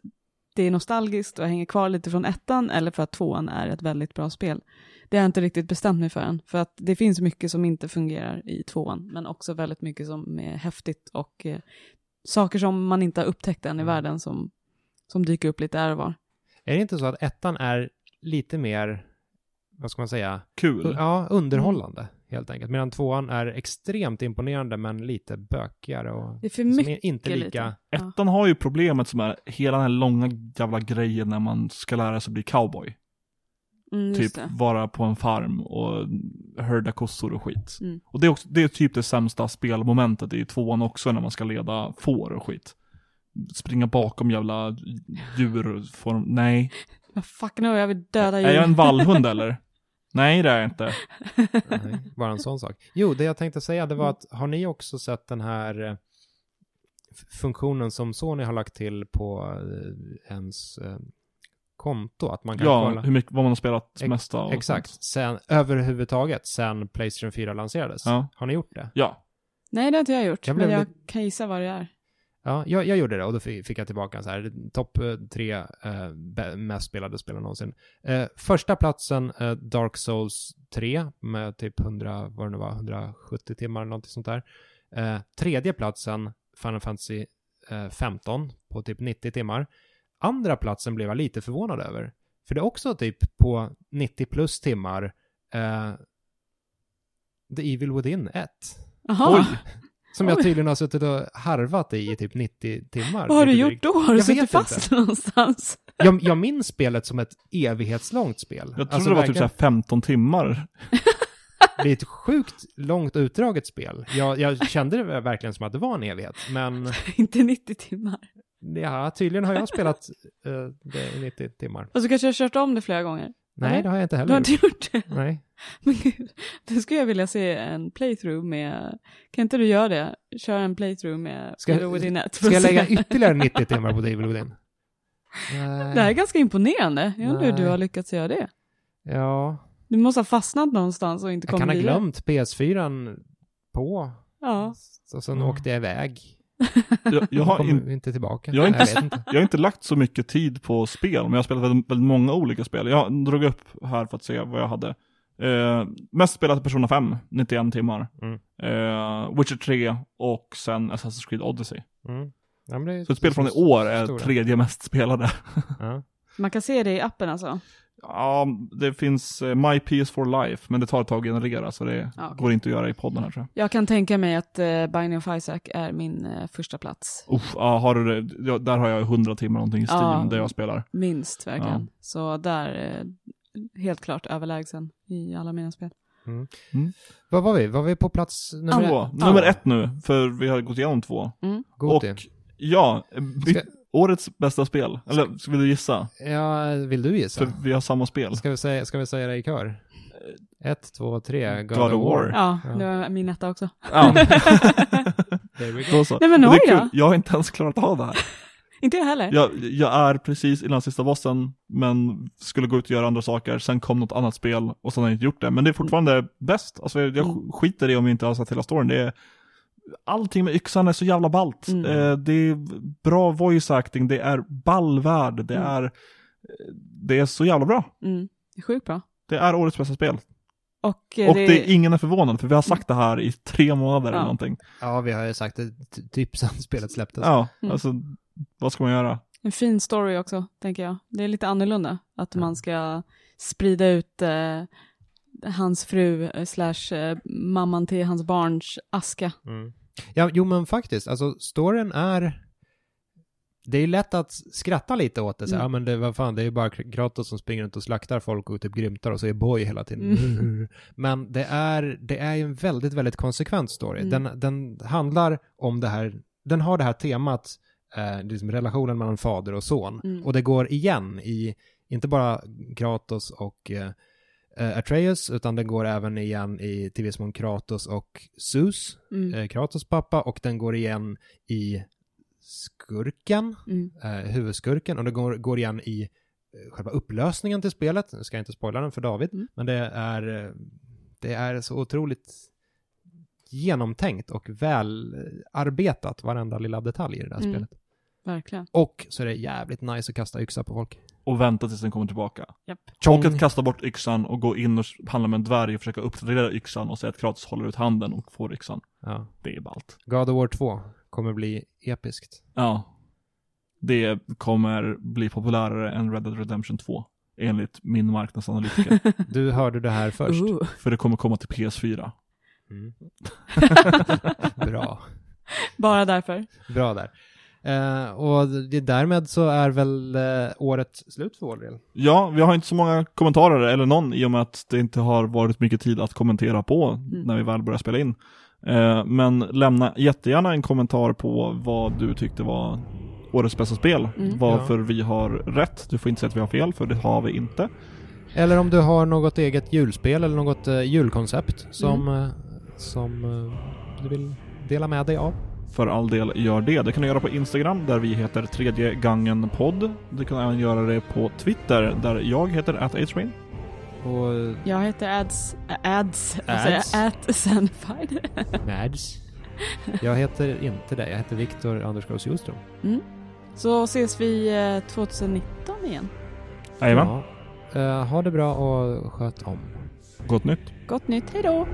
det är nostalgiskt och jag hänger kvar lite från ettan, eller för att tvåan är ett väldigt bra spel. Det har jag inte riktigt bestämt mig för än, för att det finns mycket som inte fungerar i tvåan, men också väldigt mycket som är häftigt och eh, saker som man inte har upptäckt än i Mm. världen som, som dyker upp lite här och var. Är det inte så att ettan är lite mer, vad ska man säga, Kul. ja, underhållande helt enkelt. Medan tvåan är extremt imponerande men lite bökigare och Det är för som mycket är inte lika... lite. Ja. Ettan har ju problemet som är hela den här långa jävla grejen när man ska lära sig bli cowboy. Mm, Typ det. vara på en farm och hörda kossor och skit. Mm. Och det är, också, det är typ det sämsta spelmomentet i tvåan också när man ska leda får och skit. Springa bakom jävla djurform. Nej. Ja, fuck no, jag vill döda djur. Är jag en vallhund eller? Nej det är jag inte. Nej, bara en sån sak. Jo, det jag tänkte säga det var att har ni också sett den här eh, funktionen som Sony har lagt till på eh, ens eh, konto? Att man kan Ja, kolla. hur mycket, vad man har spelat Ex- mest av. Exakt, sen, överhuvudtaget sen Playstation 4 lanserades. Ja. Har ni gjort det? Ja. Nej, det har inte jag gjort, Jag blev men jag lite- kan gissa vad det är. Ja, jag, jag gjorde det och då fick, jag tillbaka en så här topp eh, tre eh, mest spelade spelen någonsin. Eh, första platsen eh, Dark Souls 3 med typ 100, vad det nu var, 170 timmar eller någonting sånt där. Eh, tredje platsen Final Fantasy eh, 15 på typ 90 timmar. Andra platsen blev jag lite förvånad över. För det är också typ på 90 plus timmar eh, The Evil Within 1. Jaha, Som jag tydligen har suttit och harvat i i typ 90 timmar. vad har du gjort då? Har du Jag suttit fast någonstans? Jag, jag minns spelet som ett evighetslångt spel. Jag trodde Alltså det var typ verkligen- såhär 15 timmar. Det är ett sjukt långt utdraget spel. Jag, jag kände det verkligen som att det var en evighet. Men inte 90 timmar. ja, tydligen har jag spelat eh, det i 90 timmar. Och så kanske jag har kört om det flera gånger. Nej, Eller? det har jag inte Du heller har gjort. inte gjort det? Nej. Men gud, då skulle jag vilja se en playthrough med, kan inte du göra det? Köra en playthrough med Ska- Evil Within 1. Ska jag lägga ytterligare 90 timmar på Devil Within? Nej. Det här är ganska imponerande. Jag undrar hur du har lyckats göra det. Ja, Du måste ha fastnat någonstans och inte jag kan kommit ha vidare. glömt PS4 på. Ja. Och sen Mm. åkte jag iväg. Jag, jag, har in, inte tillbaka. jag, har inte, jag vet inte. jag har inte lagt så mycket tid på spel, men jag har spelat väldigt, väldigt många olika spel. Jag drog upp här för att se vad jag hade. Eh, mest spelat Persona 5, 91 timmar. Mm. Eh, Witcher 3 och sen Assassin's Creed Odyssey. Mm. Ja, men det Så ett spel från i år är stora. tredje mest spelade. Ja. Man kan se det i appen alltså. Ja, det finns eh, My PS4 Life, men det tar ett tag att generera så det Ja, okej. går inte att göra i podden här tror jag. Jag kan tänka mig att uh, Binding of Isaac är min eh, första plats. Uff, ja, har du det? Där har jag 100 timmar någonting i Steam Ja. där jag spelar. Minst verkligen. Ja. Så där, eh, helt klart överlägsen i alla mina spel. Vad var vi? Var vi på plats nummer Två. ett? Nummer ett nu, för vi har gått igenom två. Goti. Och ja, mitt, Ska- Årets bästa spel? Eller ska vill du gissa? Ja, vill du gissa? För vi har samma spel. Ska vi säga, ska vi säga det i kör? Ett, två, tre, God, God of War. War. Ja, Ja. det var min etta också. Ja, då så. Nej, men det oj är kul. då. Jag har inte ens klarat av det här. Inte jag heller. Jag, jag är precis innan sista bossen, men skulle gå ut och göra andra saker. Sen kom något annat spel och sen har jag inte gjort det. Men det är fortfarande bäst. Alltså jag, jag Mm. skiter i om jag inte har sett hela storyn. Det är, allting med yxan är så jävla ballt. Mm. Eh, det är bra voice acting, det är ballvärld, det Mm. är, det är så jävla bra. Mm. Det är sjukt bra. Det är årets bästa spel. Och, eh, Och det är ingen är förvånad, för vi har sagt det här i tre månader Ja. eller någonting. Ja, vi har ju sagt det typ sen spelet släpptes. Ja, Mm. alltså vad ska man göra? En fin story också, tänker jag. Det är lite annorlunda. Att man ska sprida ut eh, hans fru eh, slash eh, mamman till hans barns aska. Mm. Ja, jo men faktiskt, alltså storyn är... Det är lätt att skratta lite åt det, så, Mm. ja men det, vad fan, det är ju bara Kratos som springer runt och slaktar folk och typ grymtar och så är boy hela tiden. Mm. Men det är, det är ju en väldigt, väldigt konsekvent story. Mm. Den, den handlar om det här, den har det här temat, eh, liksom relationen mellan fader och son. Mm. Och det går igen i, inte bara Kratos och eh, eh, Atreus, utan den går även igen i till viss mån Kratos och Zeus, Mm. eh, Kratos pappa, och den går igen i skurken, Mm. eh, huvudskurken, och det går, går igen i eh, själva upplösningen till spelet. Nu ska jag inte spoila den för David, Mm. men det är, eh, det är så otroligt genomtänkt och väl eh, arbetat, varenda lilla detalj i det där Mm. spelet. Verkligen. Och så är det jävligt nice att kasta yxa på folk. Och vänta tills den kommer tillbaka. Japp. Och att kasta bort yxan och gå in och handla med en dvärg och försöka uppgradera yxan och säga att Kratos håller ut handen och får yxan. Ja. Det är ballt. God of War 2 kommer bli episkt. Ja. Det kommer bli populärare än Red Dead Redemption 2. Enligt min marknadsanalytiker. Du hörde det här först. Ooh. För det kommer komma till PS4. Mm. Bra. Bara därför. Bra där. Eh, och det, därmed så är väl eh, året slut för vår del. Ja, vi har inte så många kommentarer, eller någon, i och med att det inte har varit mycket tid att kommentera på när vi väl börjar spela in. Eh, men lämna jättegärna en kommentar på vad du tyckte var årets bästa spel. Mm. Varför vi har rätt. Du får inte säga att vi har fel, för det har vi inte. Eller om du har något eget julspel eller något eh, julkoncept som, eh, som eh, du vill dela med dig av. För all del, gör det. Det kan du göra på Instagram, där vi heter tredje gången podd. Du kan även göra det på Twitter, där jag heter atHrain. Och eh, Jag heter Ads, Ads, alltså Ads. at Sanified. Mads. Jag heter inte det, jag heter Viktor Andersgaard Sjöström. Mm. Så ses vi eh, 2019 igen. Jajamän, Ja. Eh, ha det bra och sköt om. gott nytt. Gott nytt, hejdå!